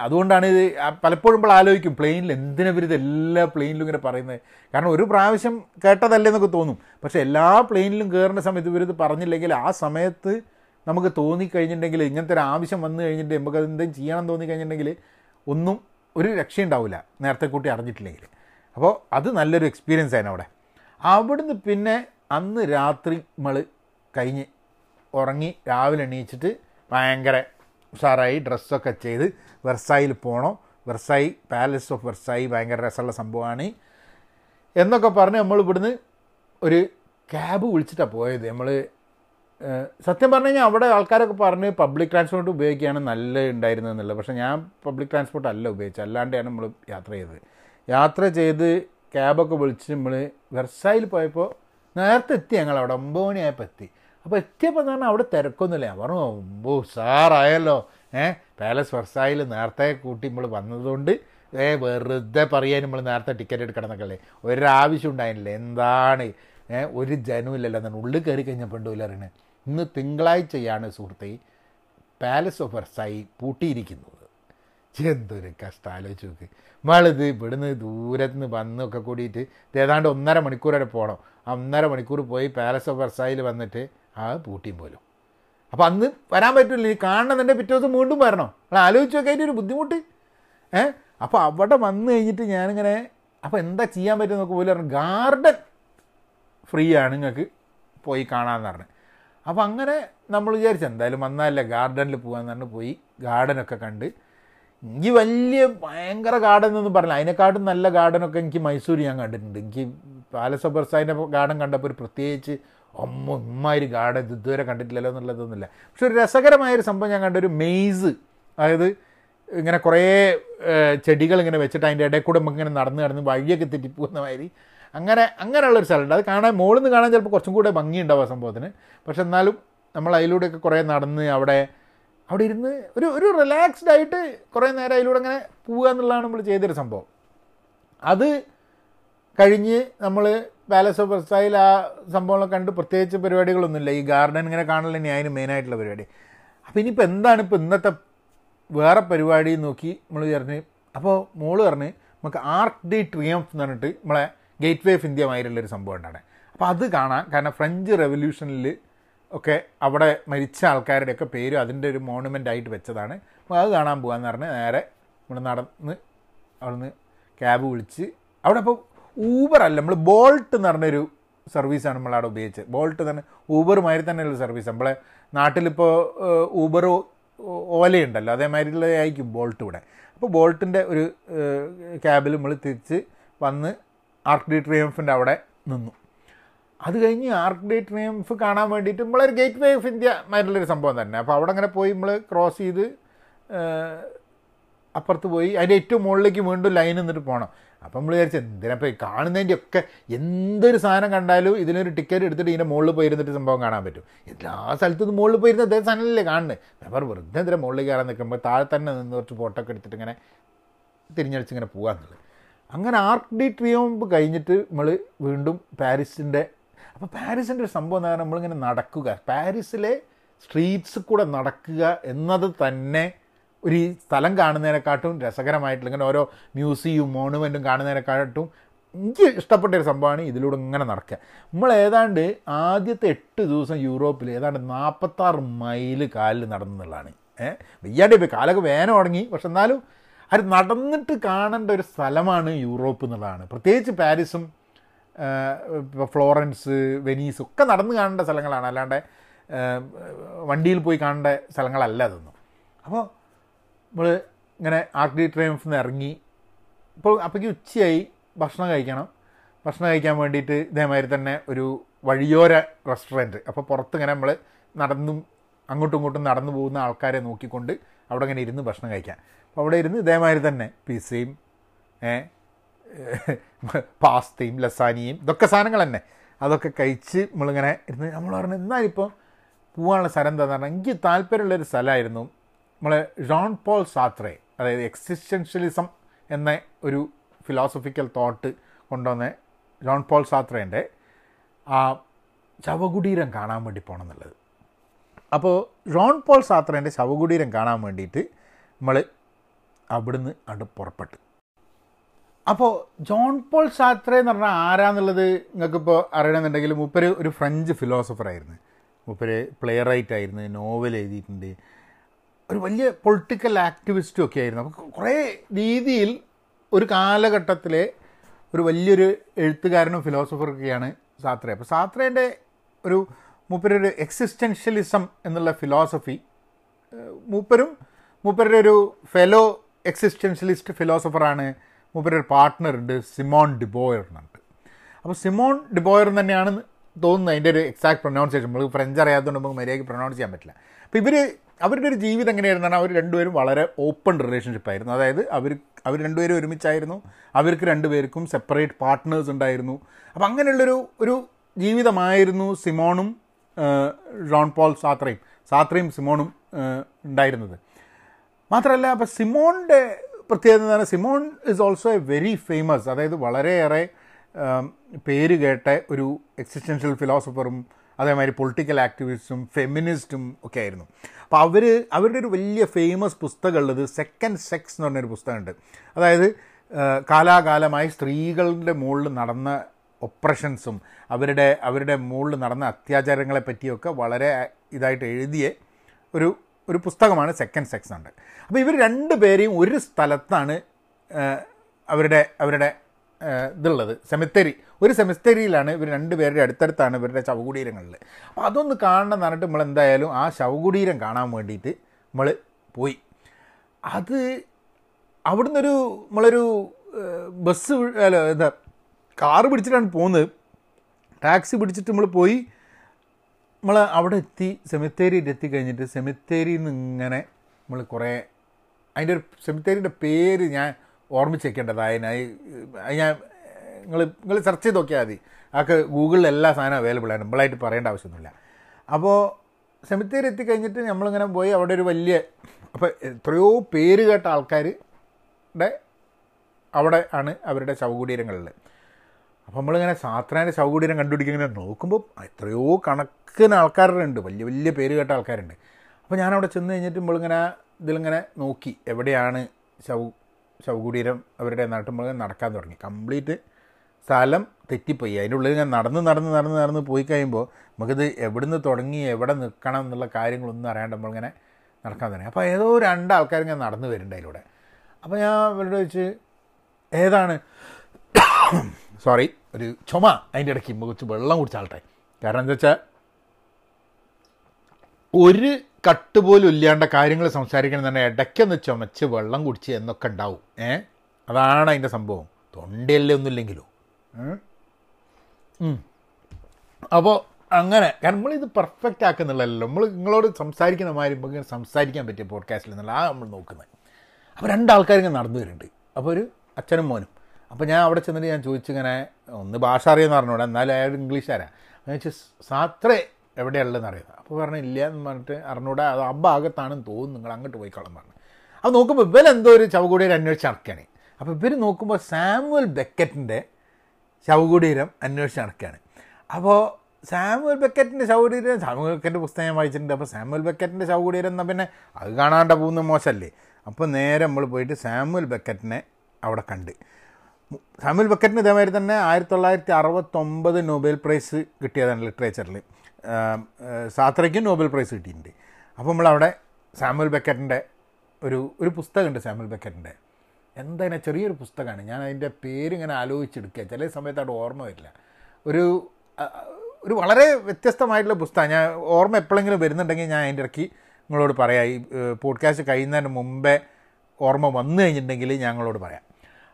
അതുകൊണ്ടാണ് ഇത് പലപ്പോഴും നമ്മൾ ആലോചിക്കും പ്ലെയിനിൽ എന്തിനാ ഇവരിത് എല്ലാ പ്ലെയിനിലും ഇങ്ങനെ പറയുന്നത് കാരണം ഒരു പ്രാവശ്യം കേട്ടതല്ലേ എന്നൊക്കെ തോന്നും. പക്ഷേ എല്ലാ പ്ലെയിനിലും കയറുന്ന സമയത്ത് ഇവരിത് പറഞ്ഞില്ലെങ്കിൽ ആ സമയത്ത് നമുക്ക് തോന്നിക്കഴിഞ്ഞിട്ടുണ്ടെങ്കിൽ ഇങ്ങനത്തെ ഒരു ആവശ്യം വന്നു കഴിഞ്ഞിട്ട് നമുക്ക് എന്തെങ്കിലും ചെയ്യണം തോന്നിക്കഴിഞ്ഞിട്ടുണ്ടെങ്കിൽ ഒന്നും ഒരു രക്ഷയുണ്ടാവില്ല നേരത്തെ കൂട്ടി അറിഞ്ഞിട്ടില്ലെങ്കിൽ. അപ്പോൾ അത് നല്ലൊരു എക്സ്പീരിയൻസ് ആയിരുന്നു അവിടെ. അവിടുന്ന് പിന്നെ അന്ന് രാത്രി നമ്മൾ കഴിഞ്ഞ് ഉറങ്ങി രാവിലെ എണീച്ചിട്ട് ഭയങ്കര ഉഷാറായി ഡ്രസ്സൊക്കെ ചെയ്ത് വെർസായിൽ പോകണം വെർസായി പാലസ് ഓഫ് വെർസായി ഭയങ്കര രസമുള്ള സംഭവമാണ്. എന്നൊക്കെ പറഞ്ഞ് നമ്മൾ ഇവിടുന്ന് ഒരു ക്യാബ് വിളിച്ചിട്ടാണ് പോയത്. നമ്മൾ സത്യം പറഞ്ഞു കഴിഞ്ഞാൽ അവിടെ ആൾക്കാരൊക്കെ പറഞ്ഞ് പബ്ലിക് ട്രാൻസ്പോർട്ട് ഉപയോഗിക്കുകയാണ് നല്ല ഉണ്ടായിരുന്നതെന്നുള്ളത് പക്ഷേ ഞാൻ പബ്ലിക് ട്രാൻസ്പോർട്ട് അല്ല ഉപയോഗിച്ചത്. അല്ലാണ്ടാണ് നമ്മൾ യാത്ര ചെയ്തത്. യാത്ര ചെയ്ത് ക്യാബൊക്കെ വിളിച്ച് നമ്മൾ വെർസായിൽ പോയപ്പോൾ നേരത്തെ എത്തി ഞങ്ങൾ അവിടെ ഒമ്പത് മണിയായപ്പോൾ എത്തി. അപ്പോൾ എത്തിയപ്പോൾ എന്ന് പറഞ്ഞാൽ അവിടെ തിരക്കൊന്നുമില്ല. ഞാൻ പറഞ്ഞു ഓ സാറായല്ലോ. ഏഹ് പാലസ് വെർസായിൽ നേരത്തെ കൂട്ടി നമ്മൾ വന്നതുകൊണ്ട് ഏ വെറുതെ പറയാൻ നമ്മൾ നേരത്തെ ടിക്കറ്റ് എടുക്കണം എന്നൊക്കെ അല്ലേ ഒരാവശ്യം ഉണ്ടായിരുന്നില്ല എന്താണ്? ഏഹ് ഒരു ജനമില്ലല്ലോ എന്നാണ് ഉള്ളിൽ കയറി കഴിഞ്ഞപ്പോൾ ഉണ്ടോ അറിയണേ ഇന്ന് തിങ്കളാഴ്ചയാണ് സുഹൃത്തെ പാലസ് ഓഫ് വെർസായി പൂട്ടിയിരിക്കുന്നത്. എന്തൊരു കഷ്ടം ആലോചിച്ച് നോക്ക്. നമ്മളിത് ഇവിടുന്ന് ദൂരത്ത് നിന്ന് വന്നൊക്കെ കൂടിയിട്ട് ഏതാണ്ട് ഒന്നര മണിക്കൂർ വരെ പോകണം ആ ഒന്നര മണിക്കൂർ പോയി പാലസ് ഓഫ് വെർസായിൽ വന്നിട്ട് ആ പൂട്ടിയും പോലും. അപ്പോൾ അന്ന് വരാൻ പറ്റില്ല ഈ കാണുന്നതിന്റെ പിറ്റേ ദിവസം വീണ്ടും വരണം? നമ്മൾ ആലോചിച്ച് നോക്കി അതിന്റെ ഒരു ബുദ്ധിമുട്ട്. ഏ? അപ്പോൾ അവിടെ വന്നു കഴിഞ്ഞിട്ട് ഞാനിങ്ങനെ അപ്പോൾ എന്താ ചെയ്യാൻ പറ്റുമെന്ന് നോക്കി പോലും പറഞ്ഞു ഗാർഡൻ ഫ്രീ ആണ് നിങ്ങൾക്ക് പോയി കാണാമെന്ന് പറഞ്ഞു. അപ്പോൾ അങ്ങനെ നമ്മൾ വിചാരിച്ചു എന്തായാലും വന്നാലേ ഗാർഡനിൽ പോകാമെന്ന് പറഞ്ഞു പോയി ഗാർഡനൊക്കെ കണ്ട്. എനിക്ക് വലിയ ഭയങ്കര ഗാർഡൻ എന്നൊന്നും പറഞ്ഞില്ല. അതിനെക്കാട്ടും നല്ല ഗാർഡനൊക്കെ എനിക്ക് മൈസൂർ ഞാൻ കണ്ടിട്ടുണ്ട്. എനിക്ക് പാലസ് ഓഫ് ബർസായിന്റെ ഗാർഡൻ കണ്ടപ്പോൾ ഒരു പ്രത്യേകിച്ച് അമ്മ ഉമ്മാതിരി ഗാർഡൻ ഇത് ഇതുവരെ കണ്ടിട്ടില്ലല്ലോ എന്നുള്ളതൊന്നുമില്ല. പക്ഷെ ഒരു രസകരമായൊരു സംഭവം ഞാൻ കണ്ട ഒരു മെയ്സ് അതായത് ഇങ്ങനെ കുറേ ചെടികൾ ഇങ്ങനെ വെച്ചിട്ട് അതിന്റെ ഇടയിൽ കൂടെ നമുക്ക് ഇങ്ങനെ നടന്ന് നടന്ന് വഴിയൊക്കെ തെറ്റിപ്പോകുന്ന മാതിരി. അങ്ങനെ അങ്ങനെയുള്ളൊരു സ്ഥലമുണ്ട്. അത് കാണാൻ മുകളിൽ നിന്ന് കാണാൻ ചിലപ്പോൾ കുറച്ചും കൂടെ ഭംഗിയുണ്ടാവും ആ സംഭവത്തിന്. പക്ഷെ എന്നാലും നമ്മൾ അതിലൂടെയൊക്കെ കുറേ നടന്ന് അവിടെ അവിടെ ഇരുന്ന് ഒരു ഒരു റിലാക്സ്ഡ് ആയിട്ട് കുറേ നേരം അതിലൂടെ അങ്ങനെ പോവുക എന്നുള്ളതാണ് നമ്മൾ ചെയ്തൊരു സംഭവം. അത് കഴിഞ്ഞ് നമ്മൾ പാലസ് ഓഫ് വെർസായിൽ ആ സംഭവങ്ങളൊക്കെ കണ്ട് പ്രത്യേകിച്ച് പരിപാടികളൊന്നുമില്ല. ഈ ഗാർഡൻ ഇങ്ങനെ കാണൽ തന്നെയായിരുന്നു മെയിനായിട്ടുള്ള പരിപാടി. അപ്പോൾ ഇനിയിപ്പോൾ എന്താണ് ഇപ്പോൾ ഇന്നത്തെ വേറെ പരിപാടി നോക്കി നമ്മൾ പറഞ്ഞ് അപ്പോൾ മോൾ പറഞ്ഞ് നമുക്ക് ആർക്ക് ഡി ട്രിയംഫ് എന്ന് പറഞ്ഞിട്ട് നമ്മളെ ഗേറ്റ് വേ ഓഫ് ഇന്ത്യ മാതിരിയുള്ളൊരു സംഭവം ഉണ്ടാണ് അപ്പോൾ അത് കാണാം കാരണം ഫ്രഞ്ച് റെവല്യൂഷനിൽ ഒക്കെ അവിടെ മരിച്ച ആൾക്കാരുടെയൊക്കെ പേര് അതിന്റെ ഒരു മോണുമെന്റ് ആയിട്ട് വെച്ചതാണ്. അപ്പോൾ അത് കാണാൻ പോകാമെന്ന് പറഞ്ഞ് നേരെ നമ്മൾ നടന്ന് അവിടുന്ന് ക്യാബ് വിളിച്ച് അവിടെ അപ്പോൾ ഊബർ അല്ല നമ്മൾ ബോൾട്ട് എന്ന് പറഞ്ഞൊരു സർവീസാണ് നമ്മളവിടെ ഉപയോഗിച്ചത്. ബോൾട്ട് തന്നെ ഊബറുമാതിരി തന്നെയുള്ള സർവീസ് നമ്മളെ നാട്ടിലിപ്പോൾ ഊബർ ഓലയുണ്ടല്ലോ അതേമാതിരിയുള്ള ആയിരിക്കും ബോൾട്ട് ഇവിടെ. അപ്പോൾ ബോൾട്ടിന്റെ ഒരു ക്യാബിൽ നമ്മൾ തിരിച്ച് വന്ന് ആർക്ക് ഡി ട്രിയംഫിന്റെ അവിടെ നിന്നു. അത് കഴിഞ്ഞ് ആർക്ക് ഡി ട്രിയംഫ് കാണാൻ വേണ്ടിയിട്ട് നമ്മളൊരു ഗേറ്റ് വേ ഓഫ് ഇന്ത്യ മാതിരിയുള്ളൊരു സംഭവം തന്നെ. അപ്പോൾ അവിടെ അങ്ങനെ പോയി നമ്മൾ ക്രോസ് ചെയ്ത് അപ്പുറത്ത് പോയി. അതിന്റെ ഏറ്റവും മുകളിലേക്ക് വീണ്ടും ലൈൻ നിന്നിട്ട് പോകണം അപ്പം നമ്മൾ വിചാരിച്ചു എന്തിനപ്പോൾ കാണുന്നതിന്റെ ഒക്കെ എന്തൊരു സാധനം കണ്ടാലും ഇതിനൊരു ടിക്കറ്റ് എടുത്തിട്ട് ഇതിന്റെ മുകളിൽ പോയിരുന്നിട്ട് സംഭവം കാണാൻ പറ്റും. എല്ലാ സ്ഥലത്തു മുകളിൽ പോയിരുന്ന അതേ സാധനമല്ലേ കാണുന്നത് അവർ വെറുതെ എന്തിനാ മുകളിൽ കയറാൻ നിൽക്കുമ്പോൾ താഴെ തന്നെ നിന്ന് കുറച്ച് ഫോട്ടോ ഒക്കെ എടുത്തിട്ട് ഇങ്ങനെ തിരിഞ്ഞടിച്ച് ഇങ്ങനെ പോകാമെന്നുള്ളത് അങ്ങനെ ആർക്ക് ഡി ട്രിയോംബ് കഴിഞ്ഞിട്ട് നമ്മൾ വീണ്ടും പാരീസിന്റെ അപ്പോൾ പാരീസിന്റെ ഒരു സംഭവം എന്ന് പറഞ്ഞാൽ നമ്മളിങ്ങനെ നടക്കുക. പാരീസിലെ സ്ട്രീറ്റ്സ് കൂടെ നടക്കുക എന്നത് തന്നെ ഒരു സ്ഥലം കാണുന്നതിനെക്കാട്ടും രസകരമായിട്ടുള്ള ഇങ്ങനെ ഓരോ മ്യൂസിയവും മോണുമെന്റും കാണുന്നതിനെക്കാട്ടും എനിക്ക് ഇഷ്ടപ്പെട്ട ഒരു സംഭവമാണ് ഇതിലൂടെ ഇങ്ങനെ നടക്കുക. നമ്മൾ ഏതാണ്ട് ആദ്യത്തെ എട്ട് ദിവസം യൂറോപ്പിൽ ഏതാണ്ട് നാൽപ്പത്താറ് മൈൽ കാലിൽ നടന്നുള്ളതാണ്. ഏഹ് വയ്യാണ്ട് ഇപ്പോൾ കാലൊക്കെ വേന തുടങ്ങി. പക്ഷെ എന്നാലും അത് നടന്നിട്ട് കാണേണ്ട ഒരു സ്ഥലമാണ് യൂറോപ്പ് എന്നുള്ളതാണ്. പ്രത്യേകിച്ച് പാരീസും ഫ്ലോറൻസ് വെനീസ് ഒക്കെ നടന്ന് കാണേണ്ട സ്ഥലങ്ങളാണ്. അല്ലാണ്ട് വണ്ടിയിൽ പോയി കാണേണ്ട സ്ഥലങ്ങളല്ല അതൊന്നും. അപ്പോൾ നമ്മൾ ഇങ്ങനെ ആർക്ക് ഡി ട്രയംഫിൽ നിന്ന് ഇറങ്ങി ഇപ്പോൾ അപ്പോഴേക്ക് ഉച്ചയായി ഭക്ഷണം കഴിക്കണം. ഭക്ഷണം കഴിക്കാൻ വേണ്ടിയിട്ട് ഇതേമാതിരി തന്നെ ഒരു വഴിയോര റെസ്റ്റോറന്റ്. അപ്പോൾ പുറത്ത് ഇങ്ങനെ നമ്മൾ നടന്നും അങ്ങോട്ടും ഇങ്ങോട്ടും നടന്നു പോകുന്ന ആൾക്കാരെ നോക്കിക്കൊണ്ട് അവിടെ ഇങ്ങനെ ഇരുന്ന് ഭക്ഷണം കഴിക്കാം. അപ്പോൾ അവിടെ ഇരുന്ന് ഇതേമാതിരി തന്നെ പിസയും പാസ്തയും ലസാനിയും ഇതൊക്കെ സാധനങ്ങൾ തന്നെ. അതൊക്കെ കഴിച്ച് നമ്മളിങ്ങനെ ഇരുന്ന് നമ്മൾ പറഞ്ഞു എന്നാലിപ്പോൾ പോകാനുള്ള സ്ഥലം എന്താണെന്ന് പറഞ്ഞാൽ എനിക്ക് താല്പര്യമുള്ളൊരു സ്ഥലമായിരുന്നു നമ്മളെ ജോൺ പോൾ സാത്രെ അതായത് എക്സിസ്റ്റൻഷ്യലിസം എന്ന ഒരു ഫിലോസഫിക്കൽ തോട്ട് കൊണ്ടുവന്ന ജോൺ പോൾ സാത്രേന്റെ ആ ശവകുടീരം കാണാൻ വേണ്ടി പോകണം എന്നുള്ളത് അപ്പോൾ ജോൺ പോൾ സാത്രേന്റെ ശവകുടീരം കാണാൻ വേണ്ടിയിട്ട് നമ്മൾ അവിടുന്ന് അങ്ങോട്ട് പുറപ്പെട്ടു. അപ്പോൾ ജോൺ പോൾ സാത്രേ എന്ന് പറഞ്ഞാൽ ആരാന്നുള്ളത് നിങ്ങൾക്കിപ്പോൾ അറിയണമെന്നുണ്ടെങ്കിൽ മൂപ്പര് ഒരു ഫ്രഞ്ച് ഫിലോസഫറായിരുന്നു മൂപ്പര് പ്ലെയർ റൈറ്റ് ആയിരുന്നു നോവൽ എഴുതിയിട്ടുണ്ട്. ഒരു വലിയ പൊളിറ്റിക്കൽ ആക്ടിവിസ്റ്റും ഒക്കെ ആയിരുന്നു. അപ്പോൾ കുറേ രീതിയിൽ ഒരു കാലഘട്ടത്തിലെ ഒരു വലിയൊരു എഴുത്തുകാരനും ഫിലോസഫറൊക്കെയാണ് സാത്രേ. അപ്പോൾ സാത്രേന്റെ ഒരു മൂപ്പരൊരു എക്സിസ്റ്റൻഷ്യലിസം എന്നുള്ള ഫിലോസഫി മൂപ്പരും മൂപ്പരുടെ ഒരു ഫെലോ എക്സിസ്റ്റൻഷ്യലിസ്റ്റ് ഫിലോസഫറാണ് മൂപ്പരൊരു പാർട്ട്ണറുണ്ട് സിമോൺ ഡിബോയർ എന്നുണ്ട്. അപ്പോൾ സിമോൺ ഡിബോയർ തന്നെയാണ് തോന്നുന്നത് അതിന്റെ ഒരു എക്സാക്ട് പ്രൊനൗൺസിയേഷൻ നമ്മൾ ഫ്രഞ്ച് അറിയാത്തതുകൊണ്ട് നമുക്ക് മര്യാദയ്ക്ക് പ്രൊനൗൺസ് ചെയ്യാൻ പറ്റില്ല. അപ്പോൾ ഇവർ അവരുടെ ഒരു ജീവിതം എങ്ങനെയായിരുന്നു പറഞ്ഞാൽ അവർ രണ്ടുപേരും വളരെ ഓപ്പൺ റിലേഷൻഷിപ്പ് ആയിരുന്നു. അതായത് അവർ അവർ രണ്ടുപേരും ഒരുമിച്ചായിരുന്നു. അവർക്ക് രണ്ടുപേർക്കും സെപ്പറേറ്റ് പാർട്ട്നേഴ്സ് ഉണ്ടായിരുന്നു. അപ്പോൾ അങ്ങനെയുള്ളൊരു ഒരു ജീവിതമായിരുന്നു സിമോണും ജോൺ പോൾ സാത്രയും സാത്രയും സിമോണും ഉണ്ടായിരുന്നത്. മാത്രമല്ല അപ്പോൾ സിമോണിന്റെ പ്രത്യേകത എന്ന് പറഞ്ഞാൽ Simone is also a very famous അതായത് വളരെയേറെ പേര് കേട്ട ഒരു എക്സിസ്റ്റൻഷ്യൽ ഫിലോസഫറും അതേമാതിരി പൊളിറ്റിക്കൽ ആക്ടിവിസ്റ്റും ഫെമിനിസ്റ്റും ഒക്കെ ആയിരുന്നു. അപ്പോൾ അവർ അവരുടെ ഒരു വലിയ ഫേമസ് പുസ്തകമുള്ളത് സെക്കൻഡ് സെക്സ് എന്ന് പറഞ്ഞൊരു പുസ്തകമുണ്ട്. അതായത് കാലാകാലമായി സ്ത്രീകളുടെ മുകളിൽ നടന്ന ഒപ്രഷൻസും അവരുടെ അവരുടെ മുകളിൽ നടന്ന അത്യാചാരങ്ങളെ പറ്റിയൊക്കെ വളരെ ഇതായിട്ട് എഴുതിയ ഒരു ഒരു പുസ്തകമാണ് സെക്കൻഡ് സെക്സ് ഉണ്ട് അപ്പോൾ ഇവർ രണ്ട് പേരെയും ഒരു സ്ഥലത്താണ് അവരുടെ അവരുടെ ഇതുള്ളത്. സെമിത്തേരി. ഒരു സെമിത്തേരിയിലാണ് ഇവർ രണ്ടുപേരുടെ അടുത്തടുത്താണ് ഇവരുടെ ശവകുടീരങ്ങളിൽ അപ്പോൾ അതൊന്ന് കാണണം എന്ന് പറഞ്ഞിട്ട് നമ്മൾ എന്തായാലും ആ ശവകുടീരം കാണാൻ വേണ്ടിയിട്ട് നമ്മൾ പോയി. അത് അവിടുന്ന് ഒരു നമ്മളൊരു ബസ് അല്ല എന്താ കാറ് പിടിച്ചിട്ടാണ് പോകുന്നത് ടാക്സി പിടിച്ചിട്ട് നമ്മൾ പോയി. നമ്മൾ അവിടെ എത്തി സെമിത്തേരിയിൽ എത്തി കഴിഞ്ഞിട്ട് സെമിത്തേരിയിൽ നിന്ന് ഇങ്ങനെ നമ്മൾ കുറേ അതിന്റെ ഒരു സെമിത്തേരിന്റെ പേര് ഞാൻ ഓർമ്മിച്ചേക്കേണ്ടത്. ഞാൻ നിങ്ങൾ നിങ്ങൾ സെർച്ച് ചെയ്ത് നോക്കിയാൽ മതി. ആൾക്ക് ഗൂഗിളിൽ എല്ലാ സാധനവും അവൈലബിൾ ആണ്. നമ്മളായിട്ട് പറയേണ്ട ആവശ്യമൊന്നുമില്ല. അപ്പോൾ സെമിത്തേരി എത്തിക്കഴിഞ്ഞിട്ട് നമ്മളിങ്ങനെ പോയി അവിടെ ഒരു വലിയ അപ്പോൾ എത്രയോ പേര് കേട്ട ആൾക്കാരുടെ അവിടെ ആണ് അവരുടെ ശവകുടീരങ്ങളിൽ അപ്പോൾ നമ്മളിങ്ങനെ സാത്രാന്റെ ശവകുടീരം കണ്ടുപിടിക്കാൻ ഇങ്ങനെ നോക്കുമ്പോൾ എത്രയോ കണക്കിന് ആൾക്കാരുണ്ട്. വലിയ വലിയ പേര് കേട്ട ആൾക്കാരുണ്ട്. അപ്പോൾ ഞാനവിടെ ചെന്ന് കഴിഞ്ഞിട്ട് നമ്മളിങ്ങനെ ഇതിലിങ്ങനെ നോക്കി. എവിടെയാണ് ശവ ശവകുടീരം അവരുടെ നാട്ടുമ്പോൾ നടക്കാൻ തുടങ്ങി. കംപ്ലീറ്റ് സ്ഥലം തെറ്റിപ്പോയി. അതിന്റെ ഉള്ളിൽ ഞാൻ നടന്ന് നടന്ന് നടന്ന് നടന്ന് പോയി കഴിയുമ്പോൾ നമുക്കിത് എവിടുന്ന് തുടങ്ങി എവിടെ നിൽക്കണം എന്നുള്ള കാര്യങ്ങളൊന്നും അറിയാണ്ട് നമ്മളിങ്ങനെ നടക്കാൻ തുടങ്ങി. അപ്പോൾ ഏതോ രണ്ടാൾക്കാർ ഞാൻ നടന്ന് വരുന്നുണ്ട് അതിലൂടെ. അപ്പോൾ ഞാൻ അവരോട് വെച്ച് ഏതാണ്? സോറി ഒരു ചുമ അതിന്റെ ഇടയ്ക്ക് കുറച്ച് വെള്ളം കുടിച്ച ആൾട്ടെ കാരണം എന്താ വെച്ചാൽ ഒരു കട്ട് പോലും ഇല്ലാണ്ട കാര്യങ്ങൾ സംസാരിക്കണം തന്നെ ഇടയ്ക്കൊന്ന് ചുമച്ച് വെള്ളം കുടിച്ച് എന്നൊക്കെ ഉണ്ടാവും. ഏ? അതാണ് അതിന്റെ സംഭവം. തൊണ്ടയല്ലേ ഒന്നുമില്ലെങ്കിലോ? അപ്പോൾ അങ്ങനെ കാരണം നമ്മളിത് പെർഫെക്റ്റ് ആക്കുന്നില്ലല്ലോ നമ്മൾ നിങ്ങളോട് സംസാരിക്കുന്ന മാതിരി ഇങ്ങനെ സംസാരിക്കാൻ പറ്റിയ പോഡ്കാസ്റ്റിൽ എന്നുള്ള ആ നമ്മൾ നോക്കുന്നത്. അപ്പോൾ രണ്ടാൾക്കാർ ഇങ്ങനെ നടന്നു വരുന്നുണ്ട്. അപ്പോൾ ഒരു അച്ഛനും മോനും. അപ്പോൾ ഞാൻ അവിടെ ചെന്നിട്ട് ഞാൻ ചോദിച്ചിങ്ങനെ ഒന്ന് ഭാഷ അറിയുമെന്ന് പറഞ്ഞൂടെ. എന്നാലും അയാൾ ഇംഗ്ലീഷുകാരാണ് ഞാൻ ചോദിച്ചു സാത്രേ എവിടെയുള്ളതെന്ന് അറിയാം അപ്പോൾ പറഞ്ഞു ഇല്ല എന്ന് പറഞ്ഞിട്ട് അറിഞ്ഞൂടെ അത് ആ ഭാഗത്താണെന്ന് തോന്നുന്നു നിങ്ങൾ അങ്ങോട്ട് പോയിക്കോളം പറഞ്ഞു. അപ്പോൾ നോക്കുമ്പോൾ ഇവരെന്തോ ഒരു ചവകുടീരം അന്വേഷിച്ച് നടക്കുകയാണ്. അപ്പോൾ ഇവർ നോക്കുമ്പോൾ സാമുവൽ ബെക്കറ്റിന്റെ ശവകുടീരം അന്വേഷിച്ച് നടക്കുകയാണ്. അപ്പോൾ സാമുവൽ ബെക്കറ്റിന്റെ ശവകുടീരം സാമുവൽ ബെക്കറ്റ് പുസ്തകം ഞാൻ വായിച്ചിട്ടുണ്ട്. അപ്പോൾ സാമുവൽ ബെക്കറ്റിന്റെ ശവകുടീരം എന്നാൽ പിന്നെ അത് കാണാണ്ട പോകുന്ന മോശമല്ലേ? അപ്പോൾ നേരെ നമ്മൾ പോയിട്ട് സാമുവൽ ബെക്കറ്റിനെ അവിടെ കണ്ട്. സാമുവൽ ബെക്കറ്റിന് ഇതേമാതിരി തന്നെ ആയിരത്തി തൊള്ളായിരത്തി അറുപത്തൊമ്പത് നൊബേൽ പ്രൈസ് കിട്ടിയതാണ് ലിറ്ററേച്ചറിൽ. സാത്രയ്ക്കും നോബൽ പ്രൈസ് കിട്ടിയിട്ടുണ്ട്. അപ്പോൾ നമ്മളവിടെ സാമുൽ ബക്കറ്റിന്റെ ഒരു ഒരു പുസ്തകമുണ്ട് സാമുൽ ബക്കറ്റിന്റെ എന്താ ചെറിയൊരു പുസ്തകമാണ്. ഞാൻ അതിന്റെ പേരിങ്ങനെ ആലോചിച്ചെടുക്കുക. ചില സമയത്ത് അവിടെ ഓർമ്മ വരില്ല. ഒരു ഒരു വളരെ വ്യത്യസ്തമായിട്ടുള്ള പുസ്തകം ഞാൻ ഓർമ്മ എപ്പോഴെങ്കിലും വരുന്നുണ്ടെങ്കിൽ ഞാൻ അതിന്റെ ഇടയ്ക്ക് നിങ്ങളോട് പറയാം. ഈ പോഡ്കാസ്റ്റ് കഴിയുന്നതിന് മുമ്പേ ഓർമ്മ വന്നു കഴിഞ്ഞിട്ടുണ്ടെങ്കിൽ ഞങ്ങളോട് പറയാം.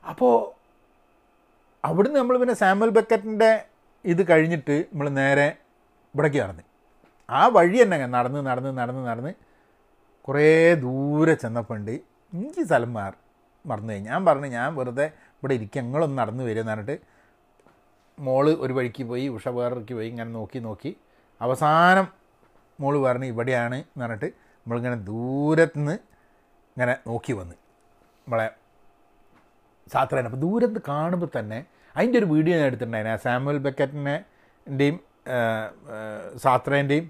അപ്പോൾ അവിടുന്ന് നമ്മൾ പിന്നെ സാമുവൽ ബക്കറ്റിന്റെ ഇത് കഴിഞ്ഞിട്ട് നമ്മൾ നേരെ ഇവിടേക്ക് നടന്ന്. ആ വഴി തന്നെ നടന്ന് നടന്ന് നടന്ന് നടന്ന് കുറേ ദൂരെ ചെന്നപ്പോൾ ഉണ്ട് എനിക്ക് സ്ഥലം മാർ മറന്നു പോയി ഞാൻ പറഞ്ഞു ഞാൻ വെറുതെ ഇവിടെ ഇരിക്കുക ഞങ്ങളൊന്ന് നടന്ന് വരുമെന്ന് പറഞ്ഞിട്ട് മോൾ ഒരു വഴിക്ക് പോയി ഉഷ വേറൊരുക്ക് പോയി ഇങ്ങനെ നോക്കി നോക്കി. അവസാനം മോൾ പറഞ്ഞു ഇവിടെയാണ് എന്ന് പറഞ്ഞിട്ട് നമ്മളിങ്ങനെ ദൂരത്തുനിന്ന് ഇങ്ങനെ നോക്കി വന്ന്. നമ്മളെ സാത്രേനെ അപ്പോൾ ദൂരത്ത് കാണുമ്പോൾ തന്നെ അതിന്റെ ഒരു വീഡിയോ ഞാൻ എടുത്തിട്ടുണ്ടായിരുന്നു. സാമുവൽ ബക്കറ്റിന്റെയും സാത്രേന്റെയും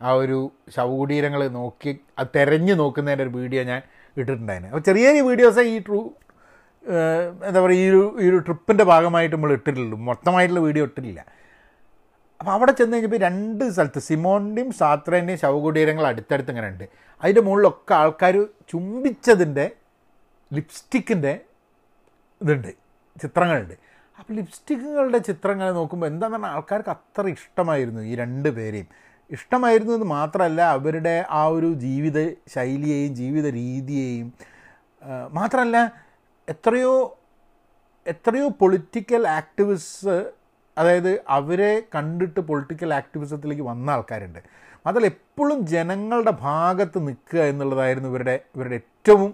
ആ ഒരു ശവകുടീരങ്ങൾ നോക്കി അത് തിരഞ്ഞു നോക്കുന്നതിന്റെ ഒരു വീഡിയോ ഞാൻ ഇട്ടിട്ടുണ്ടായിരുന്നു. അപ്പോൾ ചെറിയ ചെറിയ വീഡിയോസേ ഈ ട്രൂ എന്താ പറയുക ഈ ഒരു ഈ ഒരു ട്രിപ്പിന്റെ ഭാഗമായിട്ട് നമ്മൾ ഇട്ടിട്ടുള്ളൂ. മൊത്തമായിട്ടുള്ള വീഡിയോ ഇട്ടില്ല അപ്പോൾ അവിടെ ചെന്ന് കഴിഞ്ഞപ്പോൾ രണ്ട് സ്ഥലത്ത് സിമോണിന്റെയും സാത്രേന്റെയും ശവകുടീരങ്ങൾ അടുത്തടുത്ത് ഇങ്ങനെ ഉണ്ട്. അതിന്റെ മുകളിലൊക്കെ ആൾക്കാർ ചുംബിച്ചതിന്റെ ലിപ്സ്റ്റിക്കിന്റെ ഇതുണ്ട് ചിത്രങ്ങളുണ്ട്. അപ്പോൾ ലിപ്സ്റ്റിക്കുകളുടെ ചിത്രങ്ങൾ നോക്കുമ്പോൾ എന്താന്ന് പറഞ്ഞാൽ ആൾക്കാർക്ക് അത്ര ഇഷ്ടമായിരുന്നു ഈ രണ്ട് പേരെയും. ഇഷ്ടമായിരുന്നു എന്ന് മാത്രമല്ല അവരുടെ ആ ഒരു ജീവിത ശൈലിയെയും ജീവിത രീതിയെയും മാത്രമല്ല എത്രയോ എത്രയോ പൊളിറ്റിക്കൽ ആക്ടിവിസ്റ്റ് അതായത് അവരെ കണ്ടിട്ട് പൊളിറ്റിക്കൽ ആക്ടിവിസത്തിലേക്ക് വന്ന ആൾക്കാരുണ്ട്. മാത്രമല്ല എപ്പോഴും ജനങ്ങളുടെ ഭാഗത്ത് നിൽക്കുക എന്നുള്ളതായിരുന്നു ഇവരുടെ ഇവരുടെ ഏറ്റവും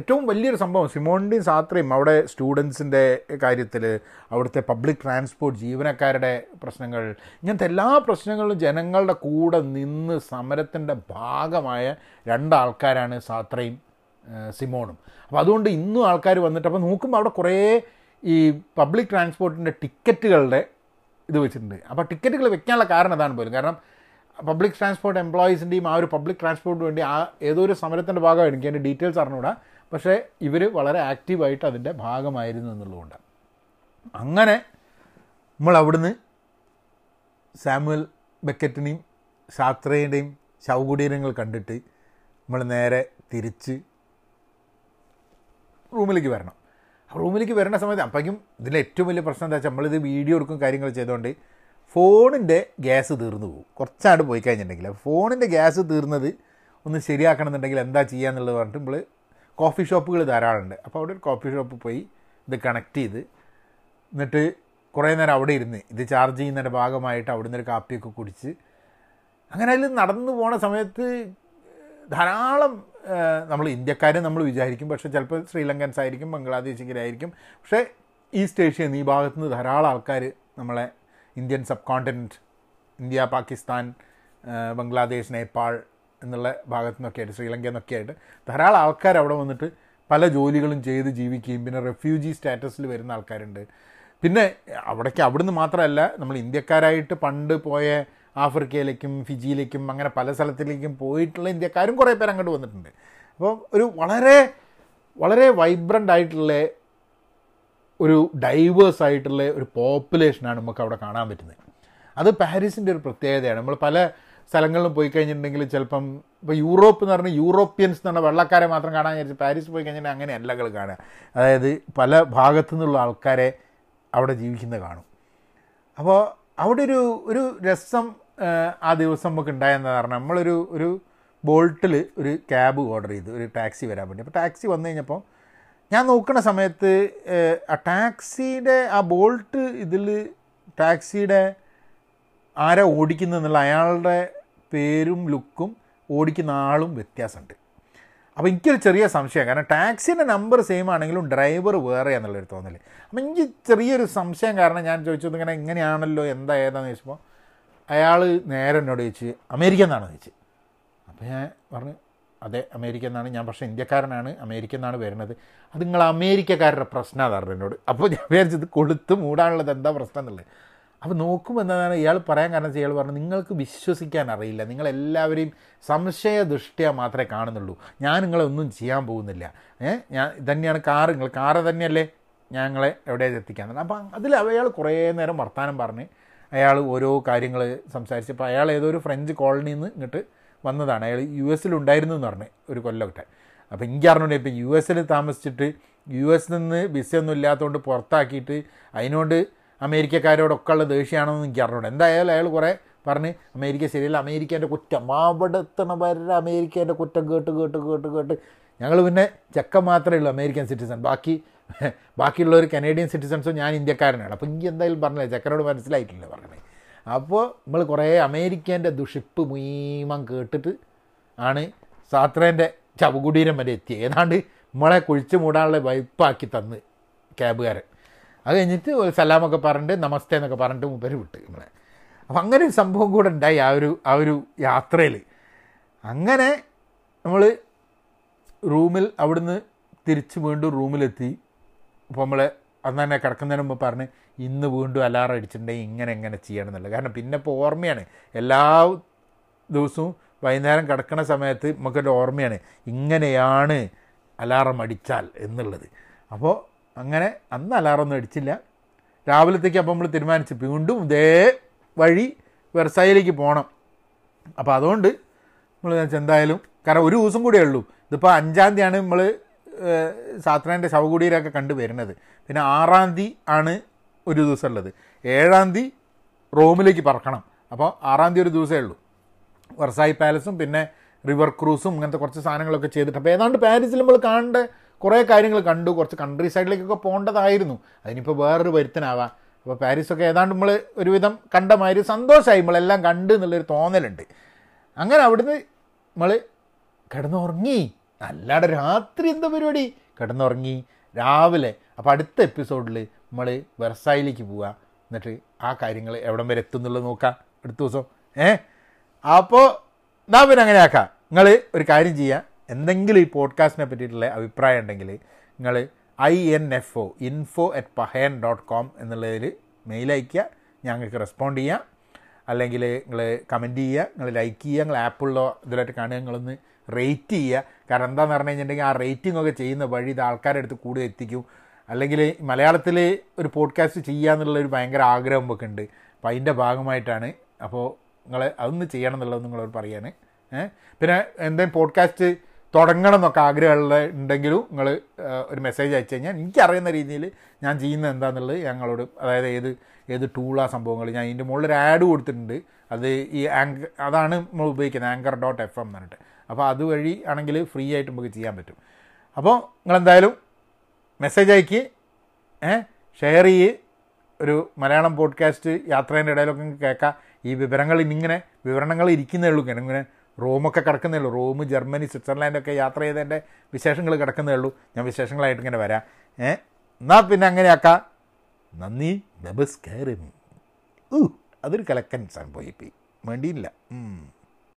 ഏറ്റവും വലിയൊരു സംഭവം സിമോണിന്റെയും സാത്രയും അവിടെ സ്റ്റുഡൻസിന്റെ കാര്യത്തിൽ അവിടുത്തെ പബ്ലിക് ട്രാൻസ്പോർട്ട് ജീവനക്കാരുടെ പ്രശ്നങ്ങൾ ഇങ്ങനത്തെ എല്ലാ പ്രശ്നങ്ങളും ജനങ്ങളുടെ കൂടെ നിന്ന് സമരത്തിന്റെ ഭാഗമായ രണ്ടാൾക്കാരാണ് സാത്രയും സിമോണും. അപ്പോൾ അതുകൊണ്ട് ഇന്നും ആൾക്കാർ വന്നിട്ട് അപ്പോൾ നോക്കുമ്പോൾ അവിടെ കുറേ ഈ പബ്ലിക് ട്രാൻസ്പോർട്ടിന്റെ ടിക്കറ്റുകളുടെ ഇത് വെച്ചിട്ടുണ്ട്. അപ്പോൾ ടിക്കറ്റുകൾ വെക്കാനുള്ള കാരണം അതാണ് പോലും. കാരണം പബ്ലിക് ട്രാൻസ്പോർട്ട് എംപ്ലോയീസിന്റെയും ആ ഒരു പബ്ലിക് ട്രാൻസ്പോർട്ടിന് വേണ്ടി ആ ഏതോ ഒരു സമരത്തിന്റെ ഭാഗമായിരിക്കും. അതിന്റെ ഡീറ്റെയിൽസ് അറിഞ്ഞുകൂടാ. പക്ഷേ ഇവർ വളരെ ആക്റ്റീവായിട്ട് അതിന്റെ ഭാഗമായിരുന്നു എന്നുള്ളതുകൊണ്ട് അങ്ങനെ നമ്മൾ അവിടുന്ന് സാമുവൽ ബക്കറ്റിനെയും ശാസ്ത്രയുടെയും ശവകുടീരങ്ങൾ കണ്ടിട്ട് നമ്മൾ നേരെ തിരിച്ച് റൂമിലേക്ക് വരണം. റൂമിലേക്ക് വരുന്ന സമയത്ത് അപ്പോഴേക്കും ഇതിലെ ഏറ്റവും വലിയ പ്രശ്നം എന്താ വെച്ചാൽ നമ്മളിത് വീഡിയോ എടുക്കും കാര്യങ്ങൾ ചെയ്തുകൊണ്ട് ഫോണിന്റെ ഗ്യാസ് തീർന്നു പോകും. കുറച്ചാണ്ട് പോയി കഴിഞ്ഞിട്ടുണ്ടെങ്കിൽ. ഫോണിന്റെ ഗ്യാസ് തീർന്നത് ഒന്ന് ശരിയാക്കണം എന്താ ചെയ്യുക എന്നുള്ളത് പറഞ്ഞിട്ട് നമ്മൾ കോഫി ഷോപ്പുകൾ ധാരാളമുണ്ട്. അപ്പോൾ അവിടെ ഒരു കോഫി ഷോപ്പ് പോയി ഇത് കണക്ട് ചെയ്ത് എന്നിട്ട് കുറേ നേരം അവിടെ ഇരുന്ന് ഇത് ചാർജ് ചെയ്യുന്നതിന്റെ ഭാഗമായിട്ട് അവിടെ നിന്ന് ഒരു കാപ്പിയൊക്കെ കുടിച്ച് അങ്ങനെ അതിൽ നടന്നു പോണ സമയത്ത് ധാരാളം നമ്മൾ ഇന്ത്യക്കാരെ നമ്മൾ വിചാരിക്കും. പക്ഷേ ചിലപ്പോൾ ശ്രീലങ്കൻസ് ആയിരിക്കും ബംഗ്ലാദേശികരായിരിക്കും പക്ഷേ ഈസ്റ്റ് ഏഷ്യ ഈ ഭാഗത്തു നിന്ന് ധാരാളം ആൾക്കാർ നമ്മളെ Indian subcontinent India Pakistan Bangladesh Nepal എന്നുള്ള ഭാഗത്തു നിന്നൊക്കെ ആയിട്ട് ശ്രീലങ്കയിൽ നിന്നൊക്കെ ആയിട്ട് ധാരാളം ആൾക്കാർ അവിടെ വന്നിട്ട് പല ജോലികളും ചെയ്ത് ജീവിക്കുകയും പിന്നെ റെഫ്യൂജി സ്റ്റാറ്റസിൽ വരുന്ന ആൾക്കാരുണ്ട്. പിന്നെ അവിടേക്ക് അവിടുന്ന് മാത്രമല്ല നമ്മൾ ഇന്ത്യക്കാരായിട്ട് പണ്ട് പോയ ആഫ്രിക്കയിലേക്കും ഫിജിയിലേക്കും അങ്ങനെ പല സ്ഥലത്തിലേക്കും പോയിട്ടുള്ള ഇന്ത്യക്കാരും കുറേ പേര് അങ്ങോട്ട് വന്നിട്ടുണ്ട്. അപ്പോൾ ഒരു വളരെ വളരെ വൈബ്രന്റ് ആയിട്ടുള്ള ഒരു ഡൈവേഴ്സ് ആയിട്ടുള്ള ഒരു പോപ്പുലേഷനാണ് നമുക്ക് അവിടെ കാണാൻ പറ്റുന്നത്. അത് പാരീസിന്റെ ഒരു പ്രത്യേകതയാണ്. നമ്മൾ പല സ്ഥലങ്ങളിലും പോയി കഴിഞ്ഞിട്ടുണ്ടെങ്കിൽ ചിലപ്പം ഇപ്പോൾ യൂറോപ്പ് എന്ന് പറഞ്ഞാൽ യൂറോപ്യൻസ് എന്ന് പറഞ്ഞാൽ വെള്ളക്കാരെ മാത്രം കാണാൻ വിചാരിച്ച് പാരീസ് പോയി കഴിഞ്ഞാൽ അങ്ങനെ അല്ലകൾ കാണുക. അതായത് പല ഭാഗത്തു നിന്നുള്ള ആൾക്കാരെ അവിടെ ജീവിക്കുന്നത് കാണും. അപ്പോൾ അവിടെ ഒരു ഒരു രസം ആ, ദിവസം നമുക്ക് ഉണ്ടായെന്ന് പറഞ്ഞാൽ നമ്മളൊരു ഒരു ബോൾട്ടിൽ ഒരു ക്യാബ് ഓർഡർ ചെയ്തു ഒരു ടാക്സി വരാൻ വേണ്ടി. അപ്പോൾ ടാക്സി വന്നു കഴിഞ്ഞപ്പോൾ ഞാൻ നോക്കുന്ന സമയത്ത് ആ ടാക്സിയുടെ ആ ബോൾട്ട് ഇതിൽ ടാക്സിയുടെ ആരാ ഓടിക്കുന്നതെന്നുള്ള അയാളുടെ പേരും ലുക്കും ഓടിക്കുന്ന ആളും വ്യത്യാസമുണ്ട്. അപ്പോൾ എനിക്കൊരു ചെറിയ സംശയം കാരണം ടാക്സിന്റെ നമ്പർ സെയിം ആണെങ്കിലും ഡ്രൈവർ വേറെ എന്നുള്ളൊരു തോന്നൽ അപ്പം എനിക്ക് ചെറിയൊരു സംശയം കാരണം ഞാൻ ചോദിച്ചത് ഇങ്ങനെ എങ്ങനെയാണല്ലോ എന്താ ഏതാന്ന് ചോദിച്ചപ്പോൾ അയാൾ നേരെ എന്നോട് ചോദിച്ച് അമേരിക്ക എന്നാണ് ചോദിച്ചു. അപ്പോൾ ഞാൻ പറഞ്ഞു അതെ അമേരിക്ക എന്നാണ് ഞാൻ പക്ഷേ ഇന്ത്യക്കാരനാണ് അമേരിക്ക എന്നാണ് വരുന്നത്. അത് നിങ്ങൾ അമേരിക്കക്കാരുടെ പ്രശ്നമാണ് പറഞ്ഞു എന്നോട്. അപ്പോൾ ഞാൻ വിചാരിച്ചത് കൊളുത്ത് മൂടാനുള്ളത് എന്താ പ്രശ്നം എന്നുള്ളത്. അപ്പോൾ നോക്കുമ്പോൾ എന്താണ് ഇയാൾ പറയാൻ കാരണം വെച്ചാൽ ഇയാൾ പറഞ്ഞു നിങ്ങൾക്ക് വിശ്വസിക്കാൻ അറിയില്ല. നിങ്ങളെല്ലാവരെയും സംശയ ദൃഷ്ടിയ മാത്രമേ കാണുന്നുള്ളൂ. ഞാൻ നിങ്ങളെ ഒന്നും ചെയ്യാൻ പോകുന്നില്ല. ഏ? ഞാൻ ഇതന്നെയാണ് കാറ്. നിങ്ങൾ കാറ് തന്നെയല്ലേ? ഞങ്ങളെ എവിടെ എത്തിക്കാൻ അപ്പം അതിൽ അയാൾ കുറേ നേരം വർത്തമാനം പറഞ്ഞ് അയാൾ ഓരോ കാര്യങ്ങൾ സംസാരിച്ചപ്പോൾ അയാൾ ഏതോ ഒരു ഫ്രഞ്ച് കോളനിയിൽ നിന്ന് ഇങ്ങോട്ട് വന്നതാണ്. അയാൾ യു എസിലുണ്ടായിരുന്നു എന്ന് പറഞ്ഞ് ഒരു കൊല്ലമൊക്കെ. അപ്പോൾ എനിക്ക് അറിഞ്ഞൂടെ ഇപ്പോൾ യു എസിൽ താമസിച്ചിട്ട് യു എസ് നിന്ന് വിസയൊന്നും ഇല്ലാത്തതുകൊണ്ട് പുറത്താക്കിയിട്ട് അതിനോണ്ട് അമേരിക്കക്കാരോടൊക്കെ ഉള്ള ദേഷ്യമാണെന്ന് എനിക്ക് അറിഞ്ഞൂടെ. എന്തായാലും അയാൾ കുറേ പറഞ്ഞ് അമേരിക്ക ശരിയല്ല അമേരിക്കേന്റെ കുറ്റം. അവിടെ വരെ അമേരിക്കേന്റെ കുറ്റം കേട്ട് കേട്ട് കേട്ട് കേട്ട്. ഞങ്ങൾ പിന്നെ ചെക്കൻ മാത്രമേ ഉള്ളൂ അമേരിക്കൻ സിറ്റിസൺ. ബാക്കി ബാക്കിയുള്ളവർ കനേഡിയൻ സിറ്റിസൺസും ഞാൻ ഇന്ത്യക്കാരനാണ്. അപ്പോൾ എനിക്ക് എന്തായാലും പറഞ്ഞില്ല ചെക്കനോട് മനസ്സിലായിട്ടില്ല പറഞ്ഞത്? അപ്പോൾ നമ്മൾ കുറേ അമേരിക്കേന്റെ ദുഷിപ്പ് മീമം കേട്ടിട്ട് ആണ് സാത്രേന്റെ ചവകുടീരം വരെ എത്തി. ഏതാണ്ട് നമ്മളെ കുഴിച്ചു മൂടാനുള്ള വൈപ്പാക്കി തന്ന് ക്യാബുകാരൻ. അത് കഴിഞ്ഞിട്ട് ഒരു സലാമൊക്കെ പറഞ്ഞിട്ട് നമസ്തേ എന്നൊക്കെ പറഞ്ഞിട്ട് മുപ്പര് വിട്ട് നമ്മളെ. അപ്പം അങ്ങനെ ഒരു സംഭവം കൂടെ ഉണ്ടായി ആ ഒരു ആ ഒരു യാത്രയിൽ അങ്ങനെ നമ്മൾ റൂമിൽ അവിടുന്ന് തിരിച്ച് വീണ്ടും റൂമിലെത്തി. അപ്പോൾ നമ്മൾ അന്ന് തന്നെ കിടക്കുന്നതിന് മുമ്പ് പറഞ്ഞ് ഇന്ന് വീണ്ടും അലാറം അടിച്ചിട്ടുണ്ടെങ്കിൽ ഇങ്ങനെ എങ്ങനെ ചെയ്യണം എന്നുള്ളത്. കാരണം പിന്നെ ഇപ്പോൾ ഓർമ്മയാണ്. എല്ലാ ദിവസവും വൈകുന്നേരം കിടക്കുന്ന സമയത്ത് നമുക്കൊരു ഓർമ്മയാണ്. ഇങ്ങനെയാണ് അലാറം അടിച്ചാൽ എന്നുള്ളത്. അപ്പോൾ അങ്ങനെ അന്ന് അലാറൊന്നും അടിച്ചില്ല. രാവിലത്തേക്ക് അപ്പം നമ്മൾ തീരുമാനിച്ച്. വീണ്ടും ഇതേ വഴി വെർസായിലേക്ക് പോകണം അപ്പോൾ അതുകൊണ്ട് നമ്മൾ എന്തായാലും കാരണം ഒരു ദിവസം കൂടിയേ ഉള്ളൂ. ഇതിപ്പോൾ അഞ്ചാം തീയതിയാണ് നമ്മൾ സാത്രേന്റെ ശവകുടീരൊക്കെ കണ്ടു വരുന്നത്. പിന്നെ ആറാം തീയതി ആണ് ഒരു ദിവസം ഉള്ളത്. ഏഴാം തീയതി റോമിലേക്ക് പറക്കണം. അപ്പോൾ ആറാം തീയതി ഒരു ദിവസമേ ഉള്ളൂ. വെർസായി പാലസും പിന്നെ റിവർ ക്രൂസും ഇങ്ങനത്തെ കുറച്ച് സാധനങ്ങളൊക്കെ ചെയ്തിട്ട്. അപ്പോൾ ഏതാണ്ട് പാരീസിൽ നമ്മൾ കാണേണ്ട കുറേ കാര്യങ്ങൾ കണ്ടു. കുറച്ച് കൺട്രി സൈഡിലേക്കൊക്കെ പോകേണ്ടതായിരുന്നു. അതിനിപ്പോൾ വേറൊരു വരുത്തനാവാം. അപ്പോൾ പാരീസൊക്കെ ഏതാണ്ട് നമ്മൾ ഒരുവിധം കണ്ട മാതിരി സന്തോഷമായി നമ്മളെല്ലാം കണ്ട് എന്നുള്ളൊരു തോന്നലുണ്ട്. അങ്ങനെ അവിടുന്ന് നമ്മൾ കിടന്നുറങ്ങി. അല്ലാതെ രാത്രി എന്താ പരിപാടി? കിടന്നുറങ്ങി. രാവിലെ. അപ്പോൾ അടുത്ത എപ്പിസോഡിൽ നമ്മൾ വെർസായിലേക്ക് പോവുക എന്നിട്ട് ആ കാര്യങ്ങൾ എവിടം വരെ എത്തും എന്നുള്ളത് നോക്കാം. അടുത്ത ദിവസം. ഏ? അപ്പോൾ നാ പിന്നെ അങ്ങനെ ആക്കാം നിങ്ങൾ ഒരു കാര്യം ചെയ്യുക എന്തെങ്കിലും ഈ പോഡ്കാസ്റ്റിനെ പറ്റിയിട്ടുള്ള അഭിപ്രായം ഉണ്ടെങ്കിൽ നിങ്ങൾ I N F O info at Pahayan dot com എന്നുള്ളതിൽ മെയിൽ അയയ്ക്കുക. ഞങ്ങൾക്ക് റെസ്പോണ്ട് ചെയ്യാം അല്ലെങ്കിൽ നിങ്ങൾ കമന്റ് ചെയ്യുക. നിങ്ങൾ ലൈക്ക് ചെയ്യുക. നിങ്ങൾ ആപ്പുള്ളോ ഇതിലായിട്ട് കാണുക. നിങ്ങളൊന്ന് റേറ്റ് ചെയ്യുക. കാരണം എന്താണെന്ന് പറഞ്ഞു കഴിഞ്ഞിട്ടുണ്ടെങ്കിൽ ആ റേറ്റിംഗ് ഒക്കെ ചെയ്യുന്ന വഴി ഇത് ആൾക്കാരുടെ അടുത്ത് കൂടുതൽ എത്തിക്കും. അല്ലെങ്കിൽ മലയാളത്തിൽ ഒരു പോഡ്കാസ്റ്റ് ചെയ്യുക എന്നുള്ള ഒരു ഭയങ്കര ആഗ്രഹം ഒക്കെ ഉണ്ട്. അപ്പോൾ അതിന്റെ ഭാഗമായിട്ടാണ്. അപ്പോൾ നിങ്ങൾ അതൊന്ന് ചെയ്യണം എന്നുള്ളത് നിങ്ങളോട് പറയാണ്. പിന്നെ എന്തെങ്കിലും പോഡ്കാസ്റ്റ് തുടങ്ങണം എന്നൊക്കെ ആഗ്രഹമുള്ള ഉണ്ടെങ്കിലും നിങ്ങൾ ഒരു മെസ്സേജ് അയച്ചു കഴിഞ്ഞാൽ എനിക്കറിയുന്ന രീതിയിൽ ഞാൻ ചെയ്യുന്നത് എന്താണെന്നുള്ളത് ഞങ്ങളോട് അതായത് ഏത് ഏത് ടൂളാ സംഭവങ്ങൾ ഞാൻ ഇതിന്റെ മുകളിൽ ഒരു ആഡ് കൊടുത്തിട്ടുണ്ട്. അത് ഈ ആങ്കർ അതാണ് നമ്മൾ ഉപയോഗിക്കുന്നത് ആങ്കർ ഡോട്ട് എഫ് എം എന്ന് പറഞ്ഞിട്ട്. അപ്പോൾ അതുവഴി ആണെങ്കിൽ ഫ്രീ ആയിട്ട് നമുക്ക് ചെയ്യാൻ പറ്റും. അപ്പോൾ നിങ്ങളെന്തായാലും മെസ്സേജ് അയക്കി ഷെയർ ചെയ്യ്. ഒരു മലയാളം പോഡ്കാസ്റ്റ് യാത്രേന്റെ ഇടയിലൊക്കെ കേൾക്കാം. ഈ വിവരങ്ങൾ ഇന്നിങ്ങനെ വിവരണങ്ങൾ ഇരിക്കുന്നേ ഉള്ളൂ. ഇങ്ങനെ ഇങ്ങനെ റോമൊക്കെ കിടക്കുന്നേ ഉള്ളൂ. റോം ജർമ്മനി സ്വിറ്റ്സർലാൻഡൊക്കെ യാത്ര ചെയ്തതിന്റെ വിശേഷങ്ങൾ കിടക്കുന്നേ ഉള്ളൂ. ഞാൻ വിശേഷങ്ങളായിട്ട് ഇങ്ങനെ വരാം. ഏ? എന്നാൽ പിന്നെ അങ്ങനെയാക്കാം. നന്ദി. നമസ്കാരം ഊ അതൊരു കലക്കൻ സംഭവിപ്പി വേണ്ടിയില്ല